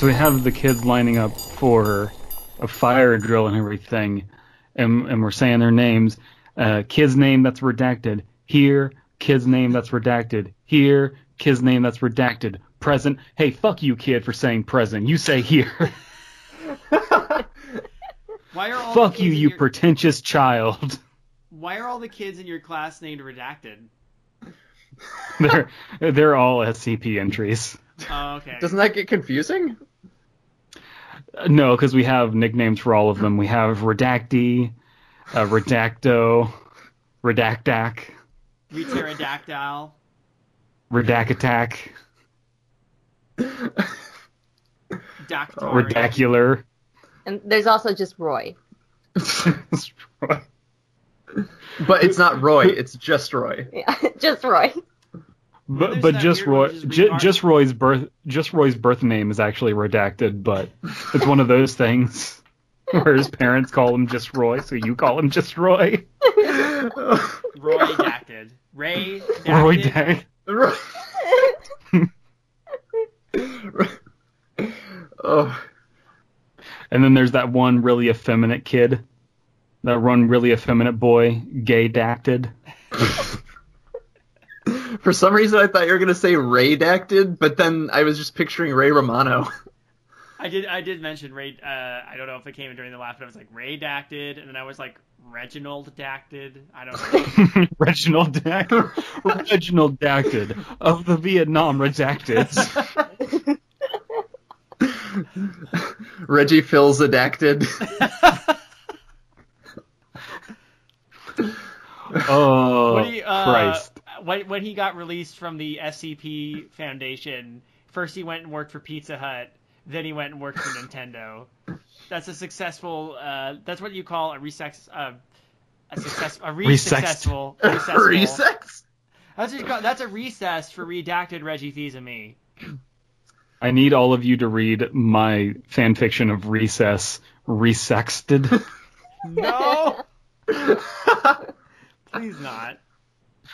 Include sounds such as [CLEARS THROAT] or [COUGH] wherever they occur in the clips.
so we have the kids lining up for a fire drill and everything, and, and we're saying their names. Uh, kid's name that's redacted here. Kid's name that's redacted here. Kid's name that's redacted present. Hey, fuck you, kid, for saying present. You say here. [LAUGHS] Why are all fuck you, you your, pretentious child. [LAUGHS] Why are all the kids in your class named redacted? they're they're all SCP entries. Oh, okay. Doesn't that get confusing? No, because we have nicknames for all of them. We have Redacty, uh, Redacto, Redactac, Pterodactyl. Redact Attack, Redacular. And there's also just [LAUGHS] Roy. But it's not Roy. It's just Roy. [LAUGHS] Yeah, just Roy. But but just Roy, which is ju- retarded. just Roy's birth, just Roy's birth name is actually redacted, but it's one of those things [LAUGHS] where his parents call him just Roy, so you call him just Roy. Roy [LAUGHS] Dacted. Ray Dacted. Roy Dac. Roy- oh, And then there's that one really effeminate kid, that one really effeminate boy, gay dacted. [LAUGHS] for some reason I thought you were gonna say Ray Dacted, but then I was just picturing Ray Romano. I did. I did mention Ray. Uh, I don't know if it came in during the laugh, but I was like Ray Dacted, and then I was like Reginald Dacted. I don't know. [LAUGHS] Reginald Dacted. Reginald Dacted of the Vietnam Redacteds. [LAUGHS] Reggie Phil's Adacted. [LAUGHS] Oh, When he, uh, Christ. When, when he got released from the SCP Foundation, first he went and worked for Pizza Hut, then he went and worked for Nintendo. That's a successful. Uh, that's what you call a resex. Uh, a success. A re Resexed. successful. [LAUGHS] Recessful. Resex? That's what you call, That's a recess for redacted Reggie Fils-Aimé. I need all of you to read my fan fiction of Recess, Resexted. [LAUGHS] No. [LAUGHS] Please not.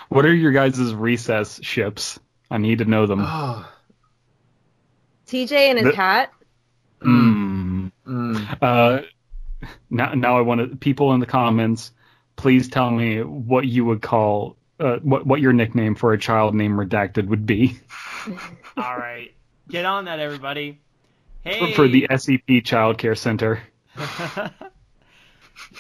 What are your guys' Recess ships? I need to know them. [SIGHS] oh. TJ and his The- cat. Mm. Mm. Uh, now, now I want to. People in the comments, please tell me what you would call, uh, what what your nickname for a child named Redacted would be [LAUGHS] All right. Get on that, everybody. Hey. for the SCP Child Care Center. [LAUGHS]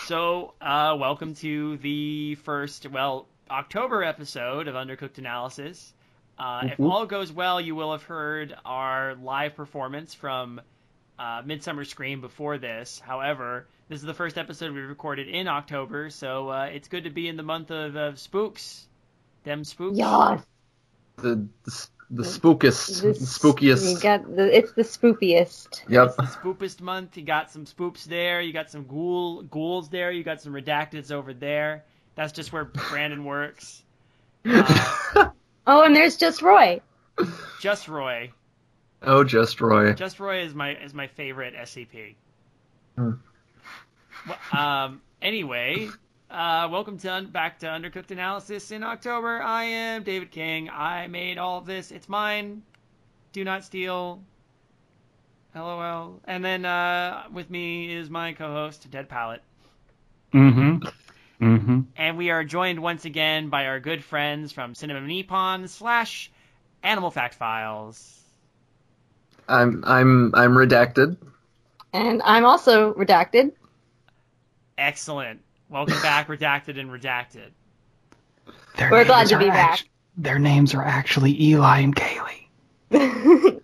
so, uh, welcome to the first, well, October episode of Undercooked Analysis. Uh, if Mhm. all goes well, you will have heard our live performance from uh, Midsummer Scream before this. However, this is the first episode we recorded in October, so uh, it's good to be in the month of, of spooks. Them spooks. Yes. The, the the spookest, the This- You spookiest. got the, it's the spoopiest. Yep. It's the spoopest month. You got some spoops there. You got some ghoul ghouls there. You got some redacteds over there. That's just where Brandon works. Uh, [LAUGHS] Oh, and there's just Roy. just Roy. oh, just Roy. Just Roy is my is my favorite SCP. Hmm. Well, um. Anyway, uh, welcome to back to Undercooked Analysis in October. I am David King. I made all of this. It's mine. Do not steal. LOL. And then uh, with me is my co-host Dead Palette. Mm-hmm. Mm-hmm. And we are joined once again by our good friends from Cinema Nippon slash Animal Fact Files. I'm I'm I'm redacted. And I'm also redacted. Excellent. Welcome back, [LAUGHS] Redacted and Redacted. Their We're glad to be are back. act- their names are actually Eli and Kaylee. [LAUGHS]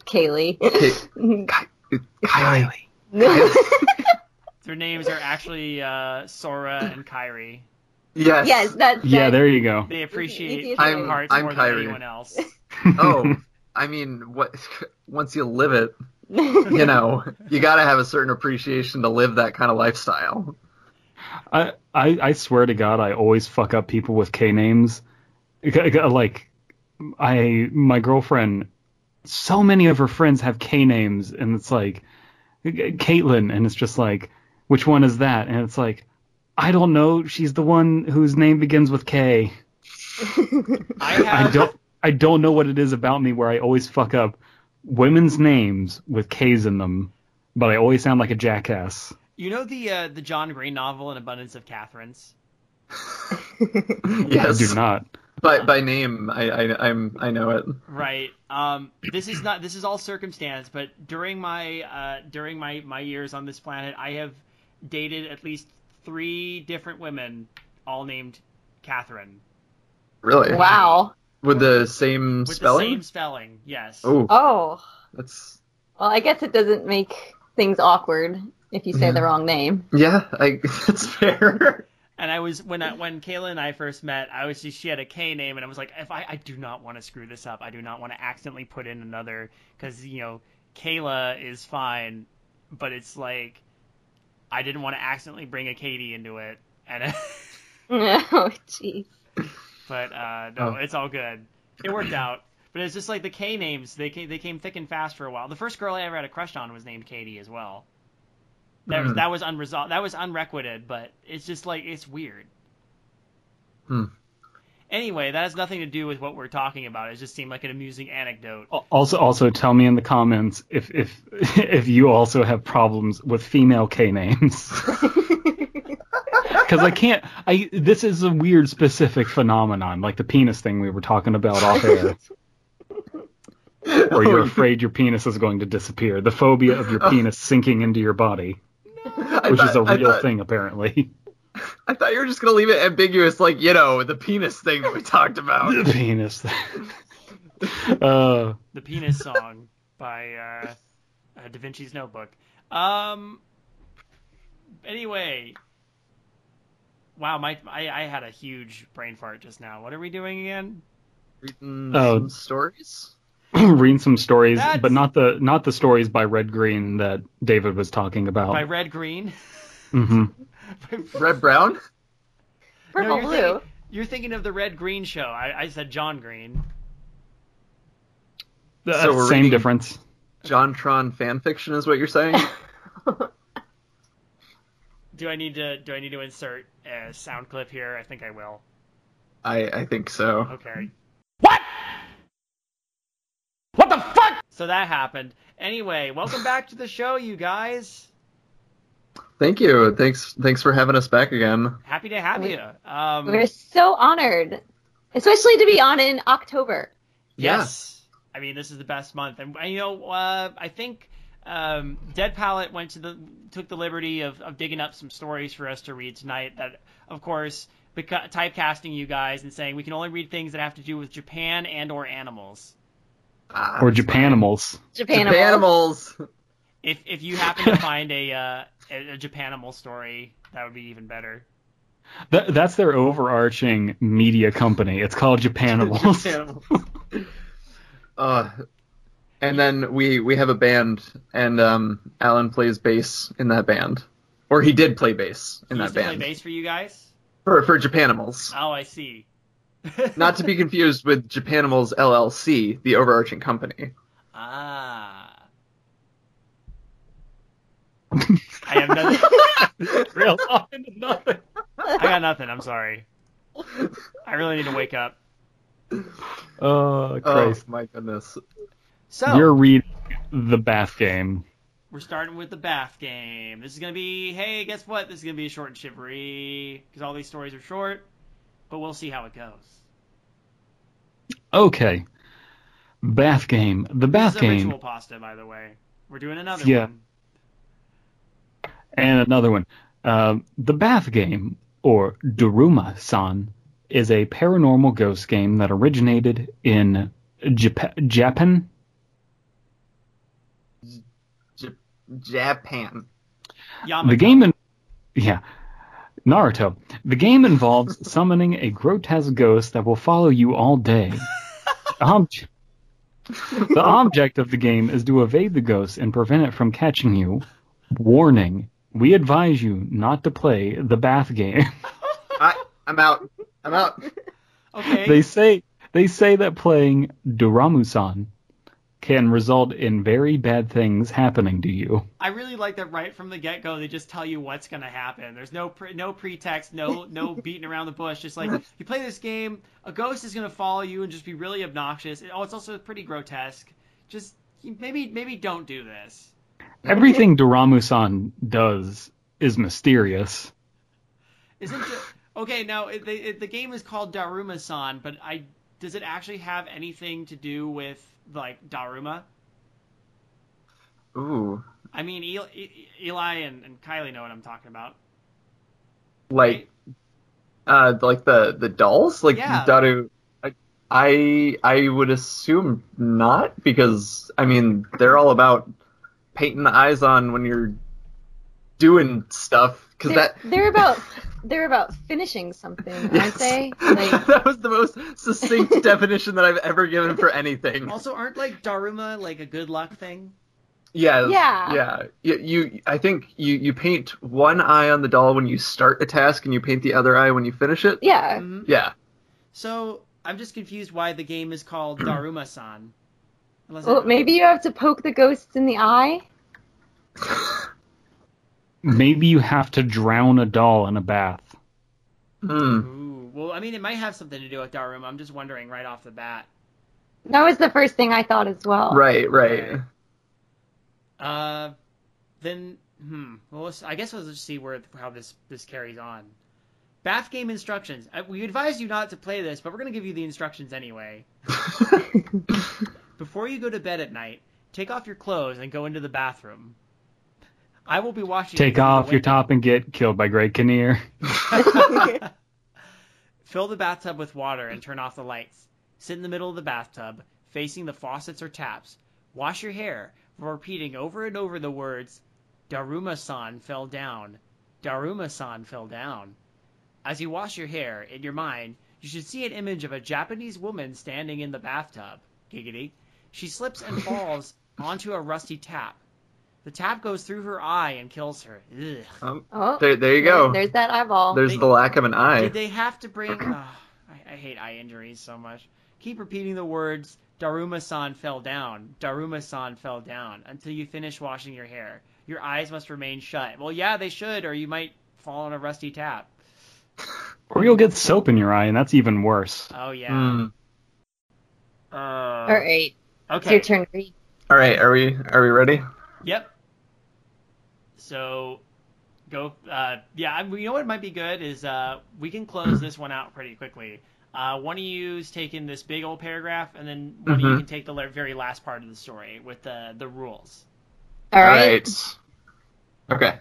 Kaylee. [LAUGHS] Kylie. Their names are actually uh, Sora and Kyrie. Yes. yes, that, Yeah, there you go. They appreciate Easiest Kingdom way. Hearts I'm more Kyrie. than anyone else. [LAUGHS] Oh, I mean, what? [LAUGHS] Once you live it, you know, you gotta have a certain appreciation to live that kind of lifestyle. I, I I swear to God, I always fuck up people with K names. Like, I my girlfriend, so many of her friends have K names, and it's like Caitlin, and it's just like, which one is that? And it's like, I don't know. She's the one whose name begins with K. [LAUGHS] I, have don't I don't know what it is about me where I always fuck up women's names with K's in them, but I always sound like a jackass. You know the uh, the John Green novel, An Abundance of Catherines. Yes. [LAUGHS] I do not. By by name, I, I I'm I know it. Right. Um, this is not. This is all circumstance. But during my uh, during my my years on this planet, I have dated at least three different women, all named Catherine, Really? wow. With the same with spelling? the same spelling. Yes. Oh, Oh. that's Well, I guess it doesn't make things awkward if you say Yeah. the wrong name. yeah. I [LAUGHS] that's fair. And I was when I, when Kayla and I first met, I was just she had a K name, and I was like, if I I do not want to screw this up, I do not want to accidentally put in another because you know Kayla is fine, but it's like I didn't want to accidentally bring a Katie into it, and [LAUGHS] [LAUGHS] oh, jeez. but uh, no, Oh. it's all good. It worked out. But it's just like the K names, they came, they came thick and fast for a while. The first girl I ever had a crush on was named Katie as well. That was Hmm. that was unresolved. That was unrequited, but it's just like it's weird. Hmm. Anyway, that has nothing to do with what we're talking about. It just seemed like an amusing anecdote. Also, also tell me in the comments if if [LAUGHS] if you also have problems with female K names. Because [LAUGHS] I can't. I this is a weird specific phenomenon, like the penis thing we were talking about off air, [LAUGHS] where you're Oh, afraid your penis is going to disappear. The phobia of your oh. penis sinking into your body, I which is a real thought- thing apparently. I thought you were just gonna leave it ambiguous, like you know the penis thing that we talked about. the penis. uh, The Penis Song by uh, uh, Da Vinci's Notebook. Um. Anyway. Wow, my I, I had a huge brain fart just now. What are we doing again? Reading Oh. some stories. [CLEARS THROAT] reading some stories, That's- but not the not the stories by Red Green that David was talking about. By Red Green. hmm [LAUGHS] [LAUGHS] Red brown. Purple you're blue. Thinking, you're thinking of the Red Green show. I, I said John Green. That's So we're same reading- difference. John Tron fan fiction is what you're saying. [LAUGHS] Do I need to do I need to insert a sound clip here? I think I will. I I think so. Okay. What? What the fuck? So that happened. Anyway, welcome back to the show, you guys. Thank you. Thanks thanks for having us back again. Happy to have you. Um, We're so honored, especially to be on in October. Yes. I mean, this is the best month, and, and, you know, uh, I think um, Dead Palette went to the took the liberty of, of digging up some stories for us to read tonight. That, of course, beca- typecasting you guys and saying we can only read things that have to do with Japan and or animals. Ah, Or that's Japanimals. Japan. fine. Japanimals. If if you happen to find a uh, a, a Japanimal story, that would be even better. That, that's their overarching media company. It's called Japanimals. [LAUGHS] Japanimals. [LAUGHS] Uh, and then we we have a band, and um, Alan plays bass in that band, or he did play bass in He that used to play bass for you guys. for for Japanimals. Oh, I see. [LAUGHS] Not to be confused with Japanimals LLC, the overarching company. Ah. I have nothing. [LAUGHS] Real talk into nothing. I got nothing. I'm sorry. I really need to wake up. Oh, Christ. Oh my goodness! So You're reading the bath game. we're starting with the bath game. This is gonna be. Hey, guess what? This is gonna be a short and shivery because all these stories are short, but we'll see how it goes. Okay. Bath game. The bath this is a game. ritual pasta, by the way. We're doing another Yeah. one. And another one. Um, the Bath Game, or Daruma San, is a paranormal ghost game that originated in Jap- Japan. J- Japan. Yamato. The game, in- yeah, Naruto. The game involves [LAUGHS] summoning a grotesque ghost that will follow you all day. Obj- the object of the game is to evade the ghost and prevent it from catching you. Warning: We advise you not to play the bath game. [LAUGHS] I I'm out. I'm out. [LAUGHS] Okay. they say they say that playing Daruma-san can result in very bad things happening to you. I really like that right from the get go. They just tell you what's gonna happen. There's no pre- no pretext, no no [LAUGHS] beating around the bush. Just like you play this game, a ghost is gonna follow you and just be really obnoxious. Oh, it's also pretty grotesque. Just maybe maybe don't do this. Everything Daruma-san does is mysterious. Isn't the, okay? Now it, the it, the game is called Daruma-san, but I does it actually have anything to do with like Daruma? Ooh, I mean, Eli, Eli and, and Kylie know what I'm talking about. like, uh, like the the dolls, like Yeah. Daru. I- I I would assume not because I mean they're all about painting the eyes on when you're doing stuff because They're, that they're [LAUGHS] about they're about finishing something, aren't Yes. they? [LAUGHS] Like that was the most succinct [LAUGHS] definition that I've ever given for anything. Also, aren't like Daruma like a good luck thing? Yeah, Yeah. yeah. You, you, I think you you paint one eye on the doll when you start a task, and you paint the other eye when you finish it. yeah. Mhm. Yeah. So I'm just confused why the game is called [CLEARS THROAT] Daruma-san. Unless Well, it- maybe you have to poke the ghosts in the eye. Maybe you have to drown a doll in a bath. Hmm. Ooh, well, I mean, it might have something to do with Daruma. I'm just wondering right off the bat. That was the first thing I thought as well. Right. Right. Okay. Uh, then, hmm. Well, let's, I guess we'll just see where how this this carries on. Bath game instructions. I, we advise you not to play this, but we're gonna give you the instructions anyway. [LAUGHS] [LAUGHS] Before you go to bed at night, take off your clothes and go into the bathroom. I will be watching. you Take through the off your top and get killed by Greg Kinnear. [LAUGHS] [LAUGHS] Fill the bathtub with water and turn off the lights. Sit in the middle of the bathtub, facing the faucets or taps. Wash your hair, repeating over and over the words, Daruma-san fell down. Daruma-san fell down. As you wash your hair, in your mind, you should see an image of a Japanese woman standing in the bathtub. Giggity. She slips and falls [LAUGHS] onto a rusty tap. The tap goes through her eye and kills her. Ugh. Um, Oh, there, there you go. There's that eyeball. There's They- the lack of an eye. Did they have to bring? Uh, I, I hate eye injuries so much. Keep repeating the words "Daruma-san fell down." Daruma-san fell down until you finish washing your hair. Your eyes must remain shut. Well, yeah, they should, or you might fall on a rusty tap. Or you'll get soap in your eye, and that's even worse. Oh yeah. Hmm. Uh, All right. It's Okay. your turn, Reed. All right. Are we Are we ready? Yep. So, go. Uh, yeah, I, you know what might be good is uh, we can close this one out pretty quickly. Uh, one of you's taking this big old paragraph, and then one of you Mhm. can take the le- very last part of the story with the the rules. All right. Okay.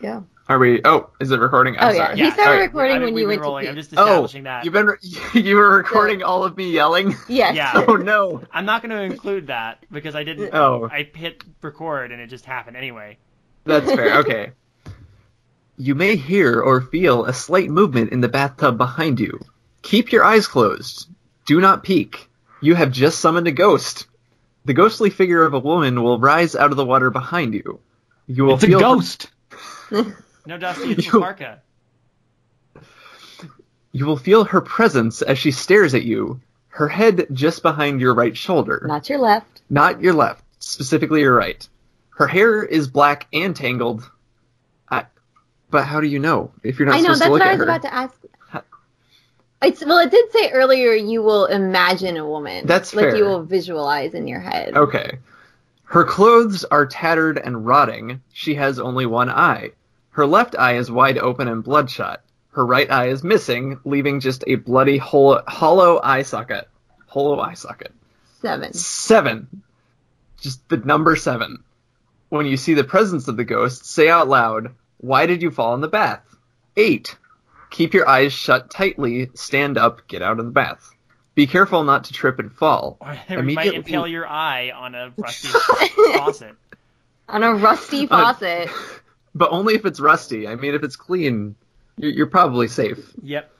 Go. Are we? Oh, is it recording? I'm Oh, yeah. He started All right. recording when you been went to pee. I'm just Oh, that. you've been re- [LAUGHS] you were recording all of me yelling. Yes. Yeah. [LAUGHS] Oh no. I'm not going to include that because I didn't. Oh, I hit record and it just happened anyway. that's fair. [LAUGHS] Okay. You may hear or feel a slight movement in the bathtub behind you. Keep your eyes closed. Do not peek. You have just summoned a ghost. The ghostly figure of a woman will rise out of the water behind you. You will It's a feel ghost. No, Dusty, it's [LAUGHS] You- Parka. you will feel her presence as she stares at you. Her head just behind your right shoulder. Not your left. Not your left, specifically your right. Her hair is black and tangled. I, but how do you know if you're not I know. supposed That's to look what I was about to ask. It's well. It did say earlier you will imagine a woman. That's like fair. you will visualize in your head. Okay. Her clothes are tattered and rotting. She has only one eye. Her left eye is wide open and bloodshot. Her right eye is missing, leaving just a bloody hol- hollow eye socket. Hollow eye socket. Seven. Seven. Just the number seven. When you see the presence of the ghost, say out loud, Why did you fall in the bath? Eight. Keep your eyes shut tightly, stand up, get out of the bath. Be careful not to trip and fall. [LAUGHS] Or you might Immediately- impale your eye on a rusty [LAUGHS] faucet. On a rusty faucet. [LAUGHS] But only if it's rusty. I mean, if it's clean, you're, you're probably safe. Yep.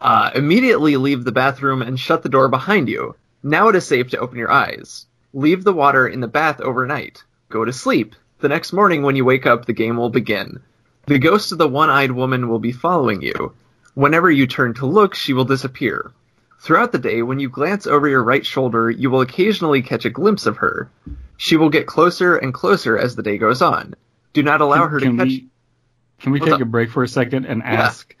Uh, immediately leave the bathroom and shut the door behind you. Now it is safe to open your eyes. Leave the water in the bath overnight. Go to sleep. The next morning when you wake up, the game will begin. The ghost of the one-eyed woman will be following you. Whenever you turn to look, she will disappear. Throughout the day, when you glance over your right shoulder, you will occasionally catch a glimpse of her. She will get closer and closer as the day goes on. Do not allow her to can catch. we, can we What's take up? a break for a second and ask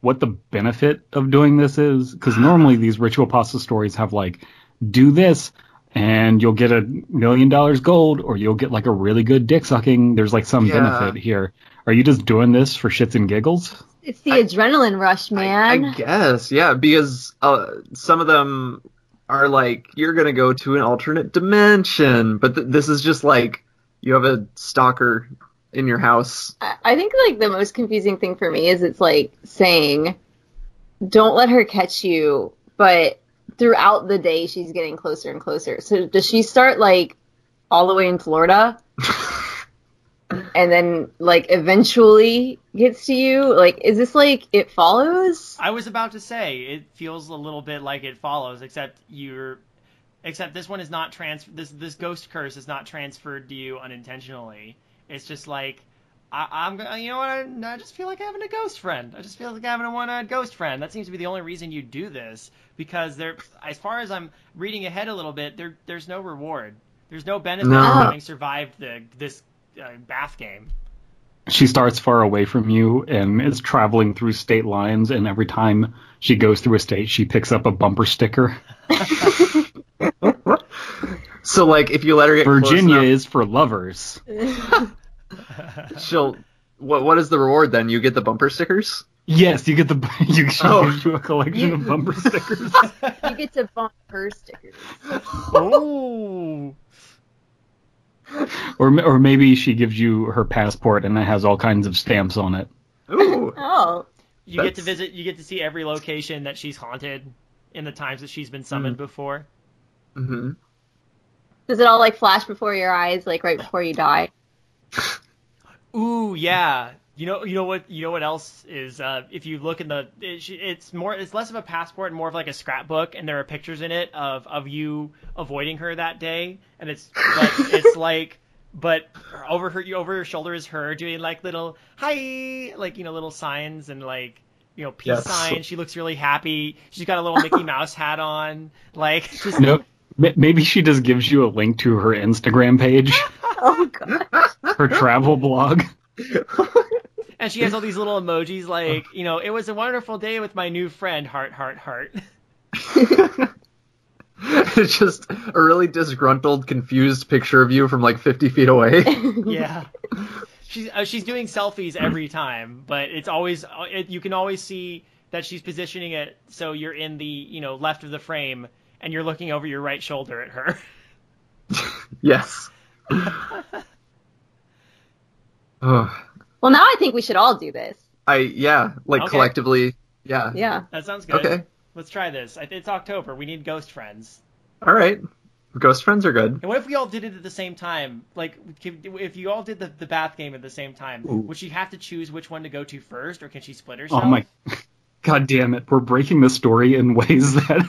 what the benefit of doing this is? Because normally these ritual pasta stories have like do this and you'll get a million dollars gold or you'll get like a really good dick sucking. There's like some Yeah. benefit here. Are you just doing this for shits and giggles? It's the I- adrenaline rush, I, man. I guess, yeah, because uh, some of them are like you're gonna go to an alternate dimension, but th- this is just like you have a stalker in your house. I I think like the most confusing thing for me is it's like saying, "Don't let her catch you," but throughout the day she's getting closer and closer. So does she start like all the way in Florida, [LAUGHS] and then like eventually gets to you? Like, is this like it follows? I was about to say it feels a little bit like it follows, except you're, except this one is not trans. This this ghost curse is not transferred to you unintentionally. It's just like I, I'm gonna, you know what? I, I just feel like having a ghost friend. I just feel like having a one-eyed ghost friend. That seems to be the only reason you do this because there, as far as I'm reading ahead a little bit, there there's no reward. There's no benefit No. for having survived the this uh, bath game. She starts far away from you and is traveling through state lines, and every time she goes through a state, she picks up a bumper sticker. [LAUGHS] So like if you let her get close Virginia enough, is for lovers. [LAUGHS] [LAUGHS] she'll. What what is the reward then? You get the bumper stickers. Yes, you get the [LAUGHS] you she Oh. gives [LAUGHS] you a collection of bumper stickers. you get to bump her stickers. oh. or or maybe she gives you her passport and it has all kinds of stamps on it. Ooh, Oh, You get to visit. You get to see every location that she's haunted in the times that she's been summoned before. hmm does it all like flash before your eyes, like right before you die? Ooh, yeah. You know, you know what, you know what else is? Uh, if you look in the, it, it's more, it's less of a passport and more of like a scrapbook, and there are pictures in it of of you avoiding her that day, and it's, but [LAUGHS] it's like, but over her, over her shoulder is her doing like little hi, like you know, little signs and like. You know, peace Yes. signs. She looks really happy. She's got a little Mickey [LAUGHS] Mouse hat on. Like, just No, m- maybe she just gives you a link to her Instagram page, [LAUGHS] Oh god. her travel blog. [LAUGHS] And she has all these little emojis like, you know, it was a wonderful day with my new friend, heart, heart, heart. it's [LAUGHS] just a really disgruntled, confused picture of you from like 50 feet away. yeah. She's uh, she's doing selfies every time, but it's always uh, it, you can always see that she's positioning it so you're in the you know left of the frame and you're looking over your right shoulder at her. [LAUGHS] yes. [SIGHS] oh, Well, now I think we should all do this. I yeah, like Okay. collectively, yeah. Yeah. that sounds good. Okay. Let's try this. It's October. We need ghost friends. All right. Ghost friends are good. And what if we all did it at the same time? Like, if you all did the, the bath game at the same time, Ooh. would she have to choose which one to go to first, or can she split herself? Oh my God damn it. We're breaking the story in [LAUGHS] ways that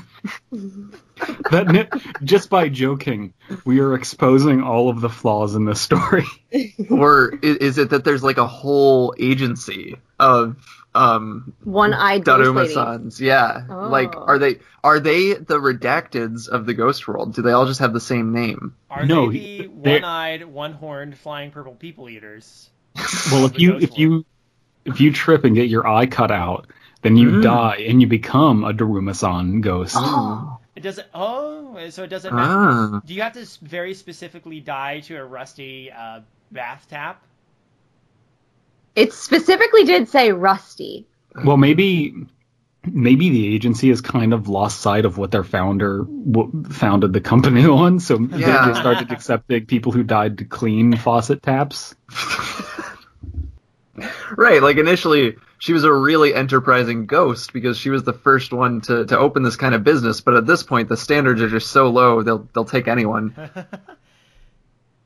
that ni- just by joking, we are exposing all of the flaws in this story. [LAUGHS] or is it that there's like a whole agency of um One-eyed ghost lady. Daruma-sans? Yeah. Oh. Like are they are they the redacteds of the ghost world? Do they all just have the same name? Are No, they he- the they're- one-eyed, one-horned, flying purple people eaters? Well, if The you ghost if you if you trip and get your eye cut out, then you Mm. die and you become a Daruma-san ghost. Oh. It doesn't. Oh, so it doesn't matter. Ah. Do you have to very specifically die to a rusty uh, bath tap? It specifically did say rusty. Well, maybe maybe the agency has kind of lost sight of what their founder w- founded the company [LAUGHS] on, so they just started accepting people who died to clean faucet taps. [LAUGHS] [LAUGHS] Right, like initially she was a really enterprising ghost because she was the first one to, to open this kind of business, but at this point the standards are just so low they'll they'll take anyone. [LAUGHS]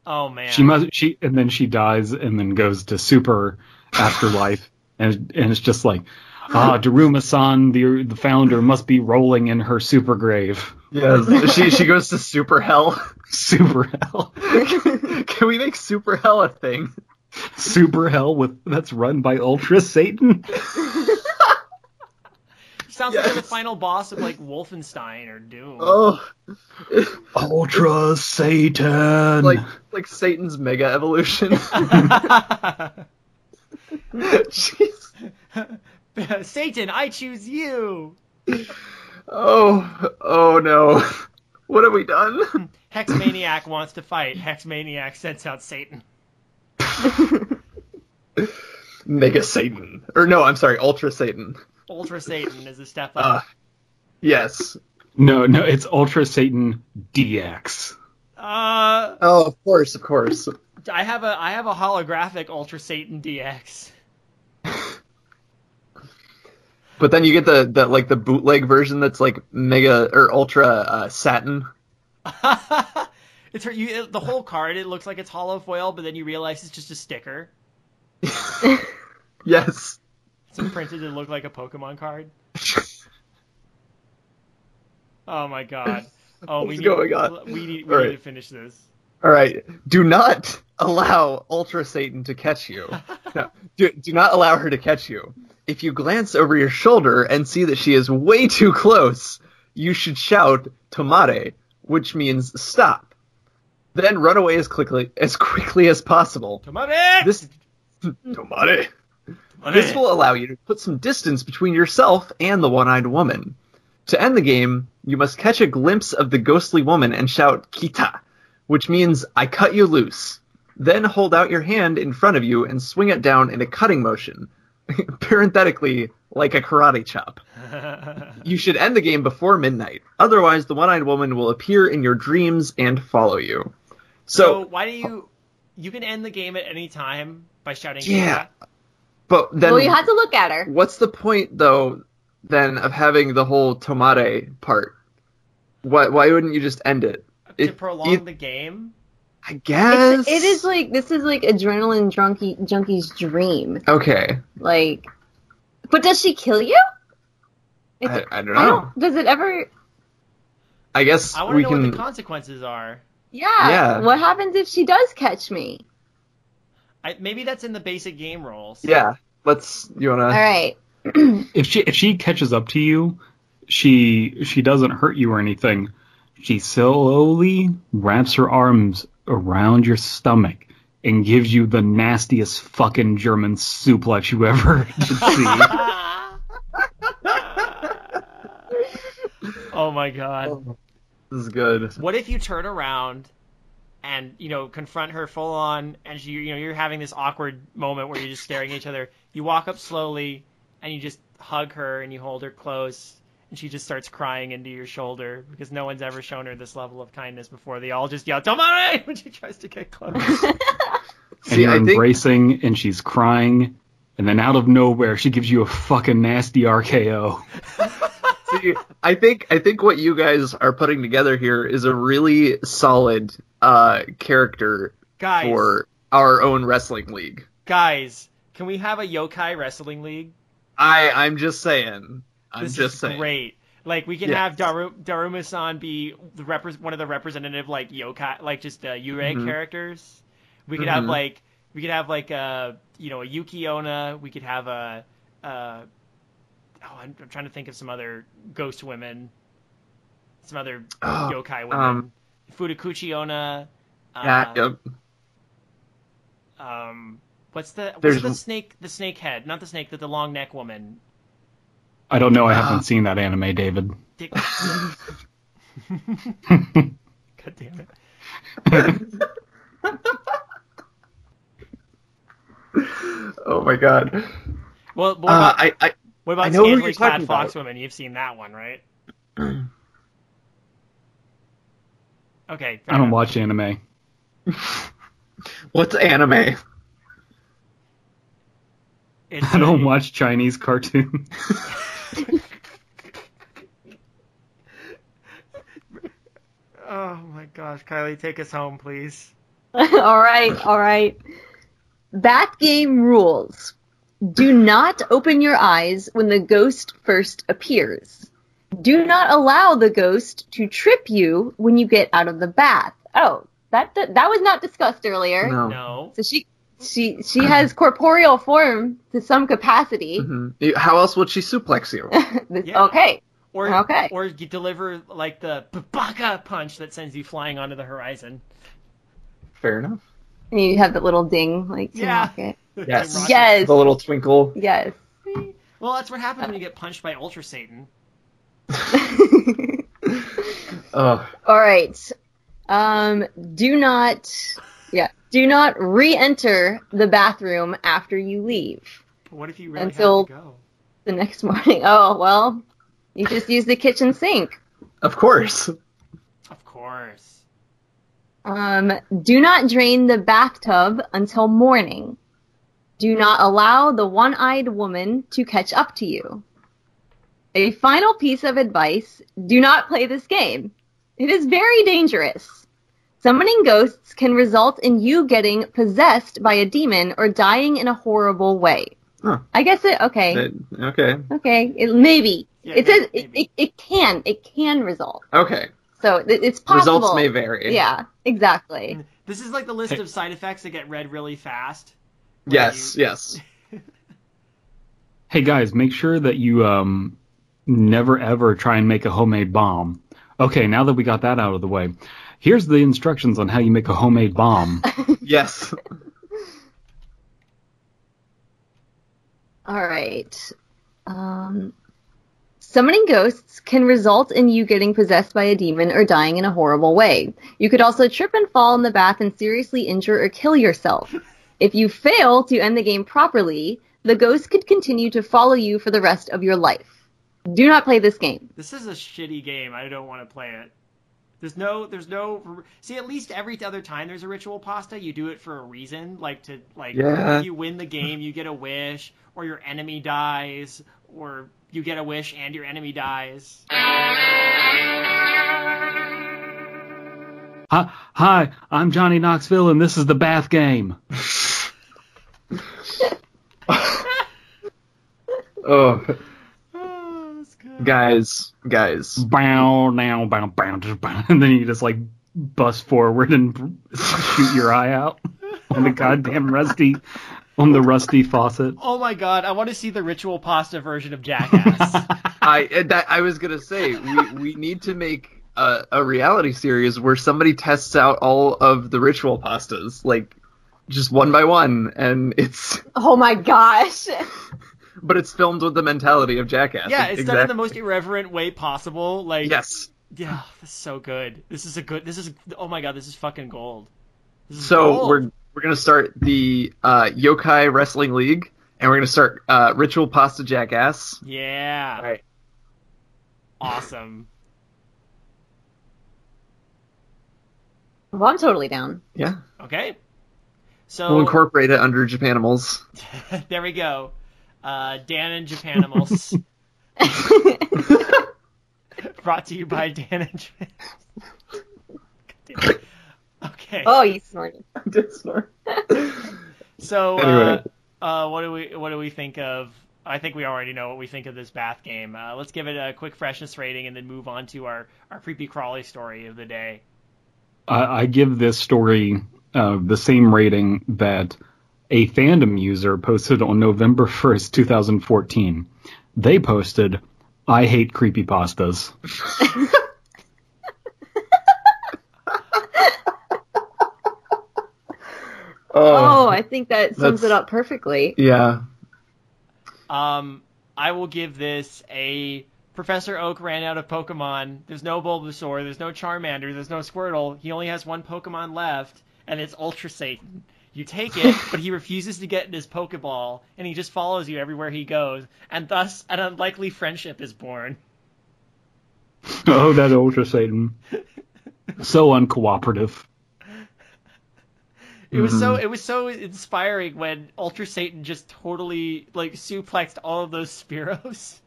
Oh man. She must she and then she dies and then goes to super afterlife [LAUGHS] and and it's just like ah Daruma-san the the founder must be rolling in her super grave. Yes. [LAUGHS] she she goes to super hell. Super hell. Can we make super hell a thing? Super hell with that's run by Ultra Satan. [LAUGHS] Sounds like the final boss of like Wolfenstein or Doom. Oh Ultra Satan. like like Satan's mega evolution. [LAUGHS] Jeez. [LAUGHS] Satan, I choose you. Oh oh no. What have we done? Hexmaniac wants to fight. Hexmaniac sends out Satan. [LAUGHS] Mega Satan. Or no, I'm sorry, Ultra Satan. Ultra Satan is a step Uh, up. yes. No, no, it's Ultra Satan DX. Uh, Oh, of course, of course. I have a I have a holographic Ultra Satan DX. [LAUGHS] But then you get the, the like the bootleg version that's like mega or ultra uh, satin. [LAUGHS] it's her, you, it- the whole card. It looks like it's hollow foil, but then you realize it's just a sticker. [LAUGHS] Yes. It's imprinted to look like a Pokemon card. [LAUGHS] Oh my god. Oh, we need, going on? We need, we All need right. to finish this. All right. Do not allow Ultra Satan to catch you. [LAUGHS] No, do, do not allow her to catch you. If you glance over your shoulder and see that she is way too close, you should shout "Tomare," which means stop. Then run away as quickly as quickly as possible. This. This will allow you to put some distance between yourself and the one-eyed woman. To end the game, you must catch a glimpse of the ghostly woman and shout "Kita," which means "I cut you loose." Then hold out your hand in front of you and swing it down in a cutting motion, [LAUGHS] parenthetically like a karate chop. [LAUGHS] You should end the game before midnight. Otherwise, the one-eyed woman will appear in your dreams and follow you. So So, why do you? You can end the game at any time by shouting. Yeah. "Kita." but then well, you had to look at her. What's the point though then of having the whole tomare part? Why why wouldn't you just end it? to It- prolong it- the game. I guess It's, it is like this is like adrenaline junkie junkie's dream. okay. Like, but does she kill you? I, I don't know. I I, don't. Does it ever? I guess I want to we know can. what the consequences are. Yeah. Yeah. What happens if she does catch me? I, maybe that's in the basic game rules. yeah, let's. You wanna? All right. [CLEARS THROAT] If she if she catches up to you, she she doesn't hurt you or anything. She slowly wraps her arms around your stomach and gives you the nastiest fucking German suplex you ever [LAUGHS] did see. [LAUGHS] oh my god. Oh. This is good. What if you turn around and you know confront her full on, and she, you know you're having this awkward moment where you're just staring at each other. You walk up slowly and you just hug her and you hold her close, and she just starts crying into your shoulder because no one's ever shown her this level of kindness before. They all just yell "Tomare" [LAUGHS] when she tries to get close. [LAUGHS] and See, you're I think embracing and she's crying and then out of nowhere she gives you a fucking nasty RKO. [LAUGHS] see, I think I think what you guys are putting together here is a really solid uh character guys, for our own wrestling league. guys, can we have a yokai wrestling league? I I'm just saying. I'm this just is saying. great. Like we can Yes. have Daru- Daruma-san be the repre- one of the representative like yokai, like just uh, Yurei Mhm. characters. We could have Mhm. like we could have like a you know a Yuki Onna. We could have a uh, oh I'm, I'm trying to think of some other ghost women, some other Oh, yokai women. um, Futakuchi Onna. Yeah, uh, yep. Um, what's the what's There's- the snake? The snake head, not the snake, the, the long neck woman. I don't know, I haven't seen that anime, David. Dick. [LAUGHS] [LAUGHS] God damn it. [LAUGHS] Oh my god. Well, what Uh, about, I, I what about I know who Scantily you're Clad talking about. Foxwomen? You've seen that one, right? [CLEARS THROAT] Okay. I don't enough. watch anime. [LAUGHS] what's anime? It's [LAUGHS] I don't a- watch Chinese cartoons. [LAUGHS] Oh my gosh, Kylie, take us home, please. all right. All right. That game rules. Do not open your eyes when the ghost first appears. Do not allow the ghost to trip you when you get out of the bath. Oh, that that, that was not discussed earlier. No. No. So she she she has corporeal form to some capacity. Mhm. How else would she suplex you? [LAUGHS] This- Yeah. Okay. Or Okay. or you deliver like the baka punch that sends you flying onto the horizon. Fair enough. And you have the little ding like to Yeah. knock it. [LAUGHS] Yes. Yes. The little twinkle. Yes. Well, that's what happens when you get punched by Ultra Satan. [LAUGHS] Oh, All right. Um, do not, yeah, do not re-enter the bathroom after you leave What if you really Until- have to go? the next morning. [LAUGHS] Oh well, you just use the kitchen sink. of course. Of course. Um, do not drain the bathtub until morning. Do not allow the one-eyed woman to catch up to you. A final piece of advice, do not play this game. It is very dangerous. Summoning ghosts can result in you getting possessed by a demon or dying in a horrible way. Huh. I guess it, okay, Uh, Okay. okay, it, maybe. Yeah, it says maybe, it, maybe. it, it can, it can result. Okay. So it, it's possible. Results may vary. Yeah, exactly. This is like the list of side effects that get read really fast. Yes. you- Yes. Hey guys, make sure that you um never ever try and make a homemade bomb. Okay, now that we got that out of the way, here's the instructions on how you make a homemade bomb. [LAUGHS] yes. [LAUGHS] All right. Um, summoning ghosts can result in you getting possessed by a demon or dying in a horrible way. You could also trip and fall in the bath and seriously injure or kill yourself. If you fail to end the game properly, the ghost could continue to follow you for the rest of your life. Do not play this game. This is a shitty game. I don't want to play it. There's no, there's no. See, at least every other time there's a ritual pasta, you do it for a reason, like to like Yeah. you win the game, you get a wish, or your enemy dies, or you get a wish and your enemy dies. Hi, hi, I'm Johnny Knoxville, and this is the bath game. [LAUGHS] Oh, Oh, that's good. guys, guys. Bow now, bow, bow, bow, [LAUGHS] and then you just like bust forward and shoot your eye out [LAUGHS] on the goddamn rusty, on the rusty faucet. Oh my god, I want to see the ritual pasta version of Jackass. I uh, that I was gonna say we we need to make a, a reality series where somebody tests out all of the ritual pastas, like just one by one, and it's [LAUGHS] Oh my gosh. [LAUGHS] but it's filmed with the mentality of Jackass. yeah, it's done in the most irreverent way possible. Like, Yes. yeah, this is so good. This is a good. This is. Oh my god, this is fucking gold. This is So gold. we're we're gonna start the uh, Yokai Wrestling League, and we're gonna start uh, Ritual Pasta Jackass. Yeah. Right. Awesome. Well, I'm totally down. Yeah. Okay. So we'll incorporate it under Japanimals. [LAUGHS] there we go. Uh, Dan and Japanimals. [LAUGHS] [LAUGHS] Brought to you by Dan and Japan. Okay. oh, you snorted. So, Anyway. uh, uh, what do we what do we think of? I think we already know what we think of this bath game. Uh, let's give it a quick freshness rating and then move on to our our creepy crawly story of the day. I, I give this story uh, the same rating that a fandom user posted on November [LAUGHS] 1st, 2014. They posted, I hate creepypastas. [LAUGHS] Oh, I think that sums it up perfectly. Yeah. Um, I will give this a Professor Oak ran out of Pokemon. There's no Bulbasaur. There's no Charmander. There's no Squirtle. He only has one Pokemon left, and it's Ultra Satan. You take it, [LAUGHS] but he refuses to get in his Pokeball, and he just follows you everywhere he goes, and thus an unlikely friendship is born. [LAUGHS] oh, that Ultra Satan. [LAUGHS] So uncooperative. It was so mm-hmm. it was so inspiring when Ultra Satan just totally like suplexed all of those Spearows.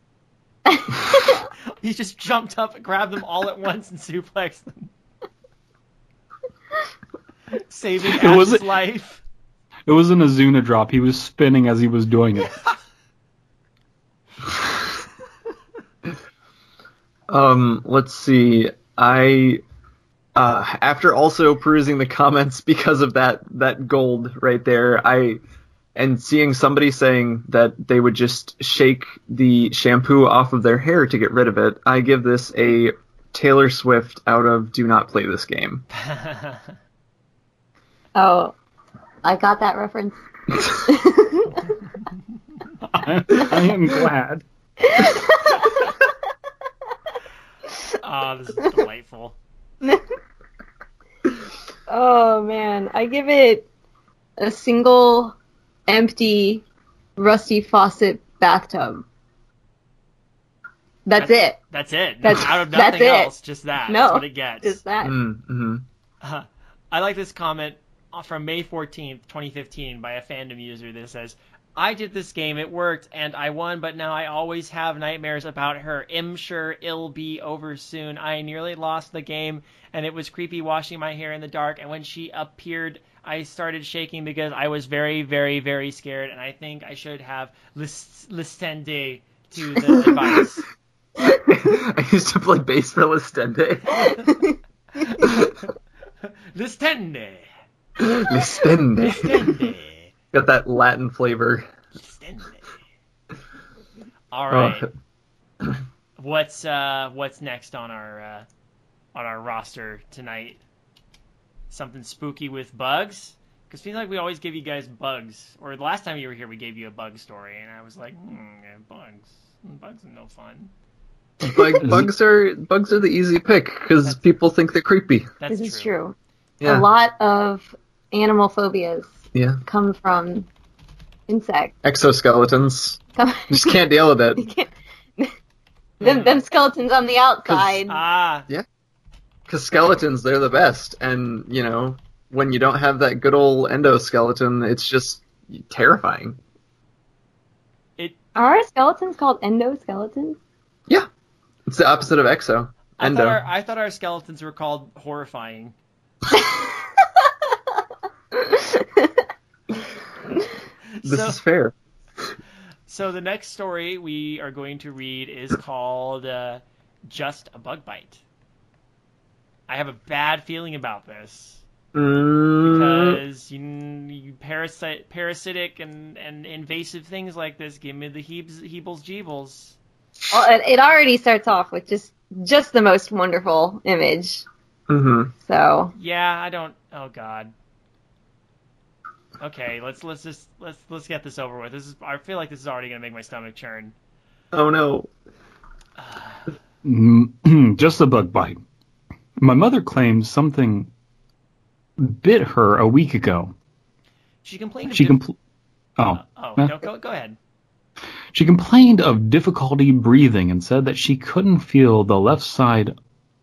[LAUGHS] he just jumped up, grabbed them all at once, and suplexed them, saving It was- Ash's life. It was an Izuna drop. He was spinning as he was doing it. [LAUGHS] Um, let's see. I uh, after also perusing the comments [LAUGHS] because of that that gold right there, I and seeing somebody saying that they would just shake the shampoo off of their hair to get rid of it, I give this a Taylor Swift out of Do Not Play This Game. [LAUGHS] Oh, I got that reference. I, [LAUGHS] I am glad. Oh, [LAUGHS] this is delightful. oh man, I give it a single empty rusty faucet bathtub. That's it. That's it. That's- out of that's nothing it. else, just that. No, That's what it gets. Just that. Mm-hmm. Uh, I like this comment from May 14th, 2015, by a fandom user that says, I did this game, it worked, and I won, but now I always have nightmares about her. I'm sure it'll be over soon. I nearly lost the game, and it was creepy washing my hair in the dark, and when she appeared, I started shaking because I was very, very, very scared, and I think I should have lis- listened to the [LAUGHS] advice. I used to play bass for Listende. [LAUGHS] Listende. Listende. Listende. Got that Latin flavor. Listende. All right. Oh, What's uh what's next on our uh, on our roster tonight? Something spooky with bugs? Because feels like we always give you guys bugs. Or the last time you were here, we gave you a bug story, and I was like, hmm, yeah, bugs. Bugs are no fun. Bug, [LAUGHS] bugs are bugs are the easy pick because people think they're creepy. That's this is true. Yeah. A lot of animal phobias Yeah. come from insects. Exoskeletons. [LAUGHS] Come- Just can't deal with it. [LAUGHS] them, them skeletons on the outside. Ah, Because skeletons, they're the best. And, you know, when you don't have that good old endoskeleton, it's just terrifying. Are our skeletons called endoskeletons? Yeah. It's the opposite of exo. I Endo. thought, our, I thought our skeletons were called horrifying. [LAUGHS] This so, is fair. so the next story we are going to read is called uh, "Just a Bug Bite." I have a bad feeling about this Mm, because you, you parasite, parasitic and, and invasive things like this give me the heebs, heebles jeebles. well, it, it already starts off with just just the most wonderful image. mhm. So Yeah, I don't. Oh God. Okay, let's let's just let's let's get this over with. This is I feel like this is already gonna make my stomach churn. Oh no. [SIGHS] Mm, [CLEARS THROAT] Just a bug bite. My mother claims something bit her a week ago. She complained. She compl- oh, uh, oh Huh? no, go go ahead. she complained of difficulty breathing and said that she couldn't feel the left side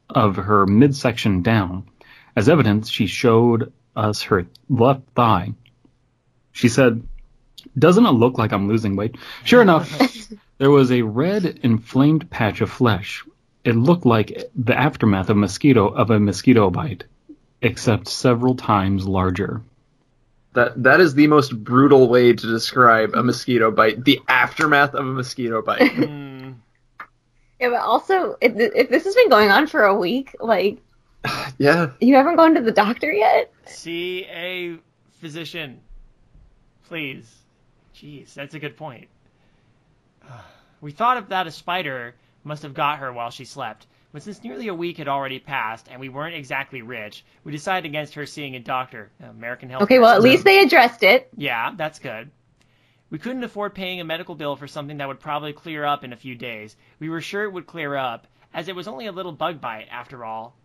of her midsection down. As evidence, she showed us her left thigh. She said, "Doesn't it look like I'm losing weight?" Sure enough, [LAUGHS] there was a red inflamed patch of flesh. It looked like the aftermath of mosquito of a mosquito bite, except several times larger. That that is the most brutal way to describe a mosquito bite. The aftermath of a mosquito bite. [LAUGHS] Hmm. yeah, but also if, if this has been going on for a week, like [SIGHS] yeah. you haven't gone to the doctor yet. See a physician, please. Jeez, that's a good point. [SIGHS] We thought of that a spider must have got her while she slept, but since nearly a week had already passed and we weren't exactly rich, we decided against her seeing a doctor. American Health. Okay, well at least they addressed it. Yeah, that's good. We couldn't afford paying a medical bill for something that would probably clear up in a few days. We were sure it would clear up, as it was only a little bug bite after all.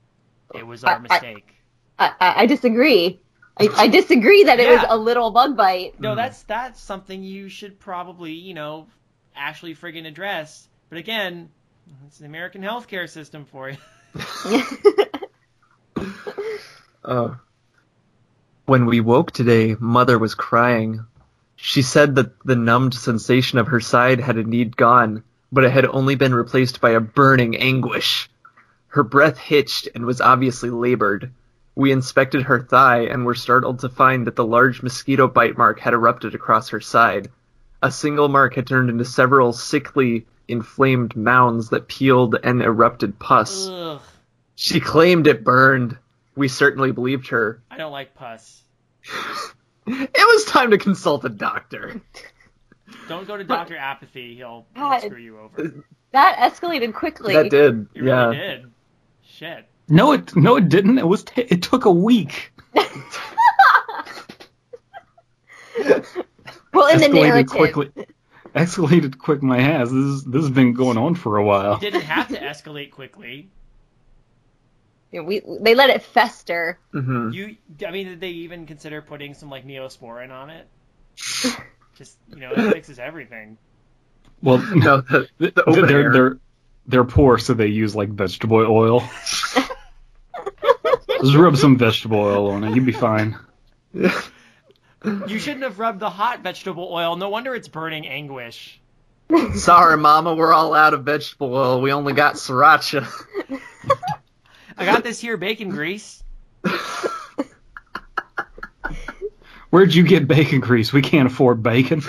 It was our I- mistake. I, I, I disagree. I, I disagree that it was a little bug bite. No, that's that's something you should probably, you know, actually friggin' address. But again, it's the American healthcare system for you. Uh, [LAUGHS] when we woke today, Mother was crying. She said that the numbed sensation of her side had indeed gone, but it had only been replaced by a burning anguish. Her breath hitched and was obviously labored. We inspected her thigh and were startled to find that the large mosquito bite mark had erupted across her side. A single mark had turned into several sickly, inflamed mounds that peeled and erupted pus. Ugh, She claimed it burned. We certainly believed her. I don't like pus. [LAUGHS] It was time to consult a doctor. Don't go to Doctor Apathy. He'll, he'll God. screw you over. that escalated quickly. That did, It yeah. really did. Shit. No, it no, it didn't. It was t- it took a week. [LAUGHS] well, in the escalated narrative, quickly. Escalated quick, my ass. This is, this has been going on for a while. It didn't have to escalate quickly. you know, we they let it fester. hmm You, I mean, did they even consider putting some like neosporin on it? [LAUGHS] Just you know, it fixes everything. Well, [LAUGHS] No, the, the [LAUGHS] open they're air. they're they're poor, so they use like vegetable oil. Just rub some vegetable oil on it, you'd be fine. You shouldn't have rubbed the hot vegetable oil. No wonder it's burning anguish. Sorry, Mama, we're all out of vegetable oil. We only got sriracha. I got this here bacon grease. Where'd you get bacon grease? We can't afford bacon.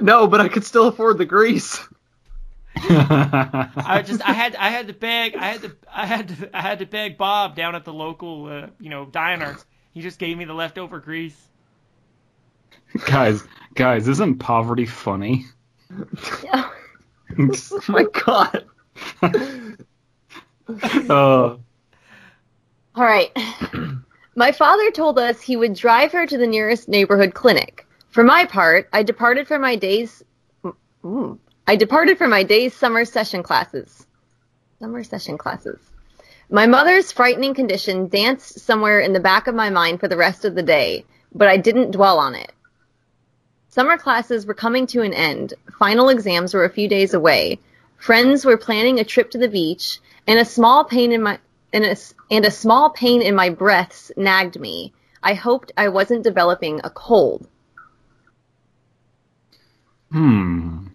no, but I could still afford the grease. [LAUGHS] I just I had I had to beg I had to I had to I had to beg Bob down at the local uh, you know diner. He just gave me the leftover grease. guys, guys, isn't poverty funny? [LAUGHS] Oh my god. [LAUGHS] uh, All right. My father told us he would drive her to the nearest neighborhood clinic. For my part, I departed for my days. Ooh, I departed for my day's summer session classes. Summer session classes. My mother's frightening condition danced somewhere in the back of my mind for the rest of the day, but I didn't dwell on it. Summer classes were coming to an end. Final exams were a few days away. Friends were planning a trip to the beach, and a small pain in my and a, and a small pain in my breaths nagged me. I hoped I wasn't developing a cold. hmm.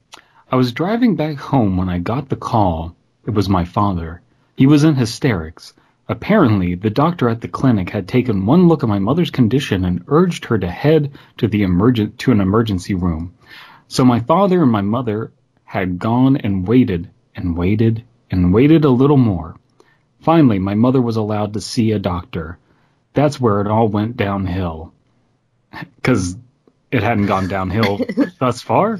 I was driving back home when I got the call. It was my father. He was in hysterics. Apparently, the doctor at the clinic had taken one look at my mother's condition and urged her to head to the emergent to an emergency room. So my father and my mother had gone and waited and waited and waited a little more. Finally, my mother was allowed to see a doctor. That's where it all went downhill. [LAUGHS] Because it hadn't gone downhill [LAUGHS] thus far.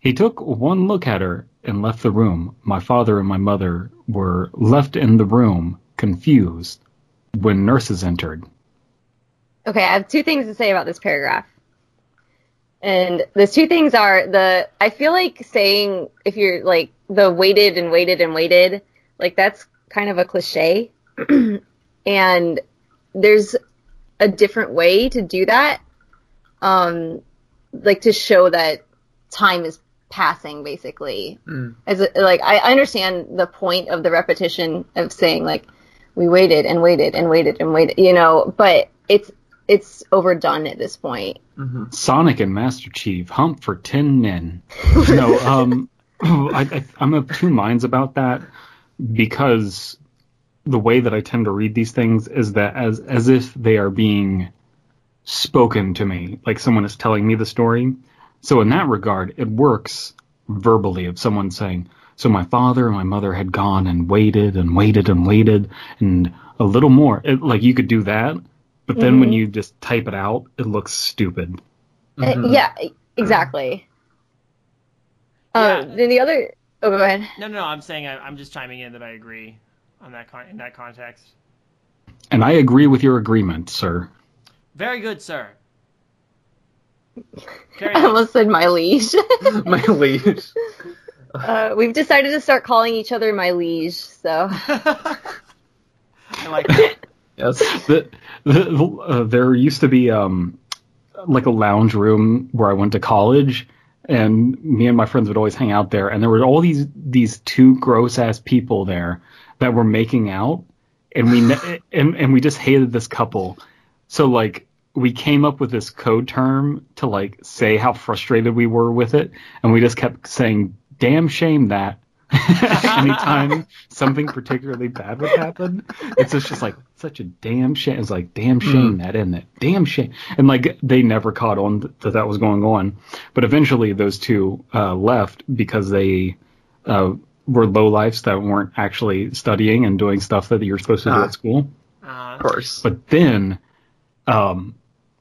He took one look at her and left the room. My father and my mother were left in the room, confused, when nurses entered. Okay, I have two things to say about this paragraph. And the two things are the I feel like saying if you're like the waited and waited and waited, like that's kind of a cliche. [CLEARS THROAT] and there's a different way to do that. Um like to show that time is passing basically. Mm. As a, like I understand the point of the repetition of saying like we waited and waited and waited and waited, you know, but it's it's overdone at this point. hmm Sonic and Master Chief hump for ten men [LAUGHS] no, um, I, I, I'm of two minds about that because the way that I tend to read these things is that as as if they are being spoken to me, like someone is telling me the story. So in that regard, it works verbally of someone saying, "So my father and my mother had gone and waited and waited and waited and a little more." It, like you could do that, but then when Mhm. you just type it out, it looks stupid. Uh, Mhm. yeah, exactly. Yeah. Um, then the other. Oh, go ahead. No, no, no. I'm saying I, I'm just chiming in that I agree on that con- in that context. And I agree with your agreement, sir. Very good, sir. Carry I on. almost said my liege. [LAUGHS] My liege. uh, we've decided to start calling each other my liege. So [LAUGHS] I like that. [LAUGHS] Yes. The, the, uh, there used to be um, like a lounge room where I went to college, and me and my friends would always hang out there. And there were all these these two gross ass people there that were making out, and we ne- and and we just hated this couple. So like we came up with this code term to like say how frustrated we were with it, and we just kept saying "damn shame that." [LAUGHS] Anytime something particularly bad would happen, it's just, just like such a damn shame. It's like damn shame that, isn't it? Damn shame. And like they never caught on th- that that was going on, but eventually those two uh, left because they uh, were low lifes that weren't actually studying and doing stuff that you're supposed to do Ah. at school. Uh, Of course. But then, um,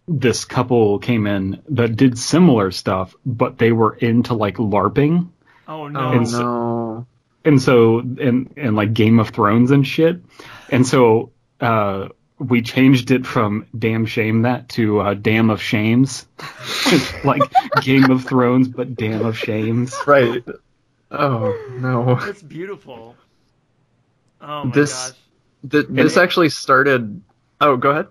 this couple came in that did similar stuff, but they were into like LARPing. oh no. Oh And so- no. and so and and like Game of Thrones and shit. And so uh we changed it from damn shame that to uh, damn of shames. [LAUGHS] Like Game of Thrones but damn of shames. Right. Oh no. That's beautiful. Oh my This- gosh. Th- this actually started. Oh, go ahead.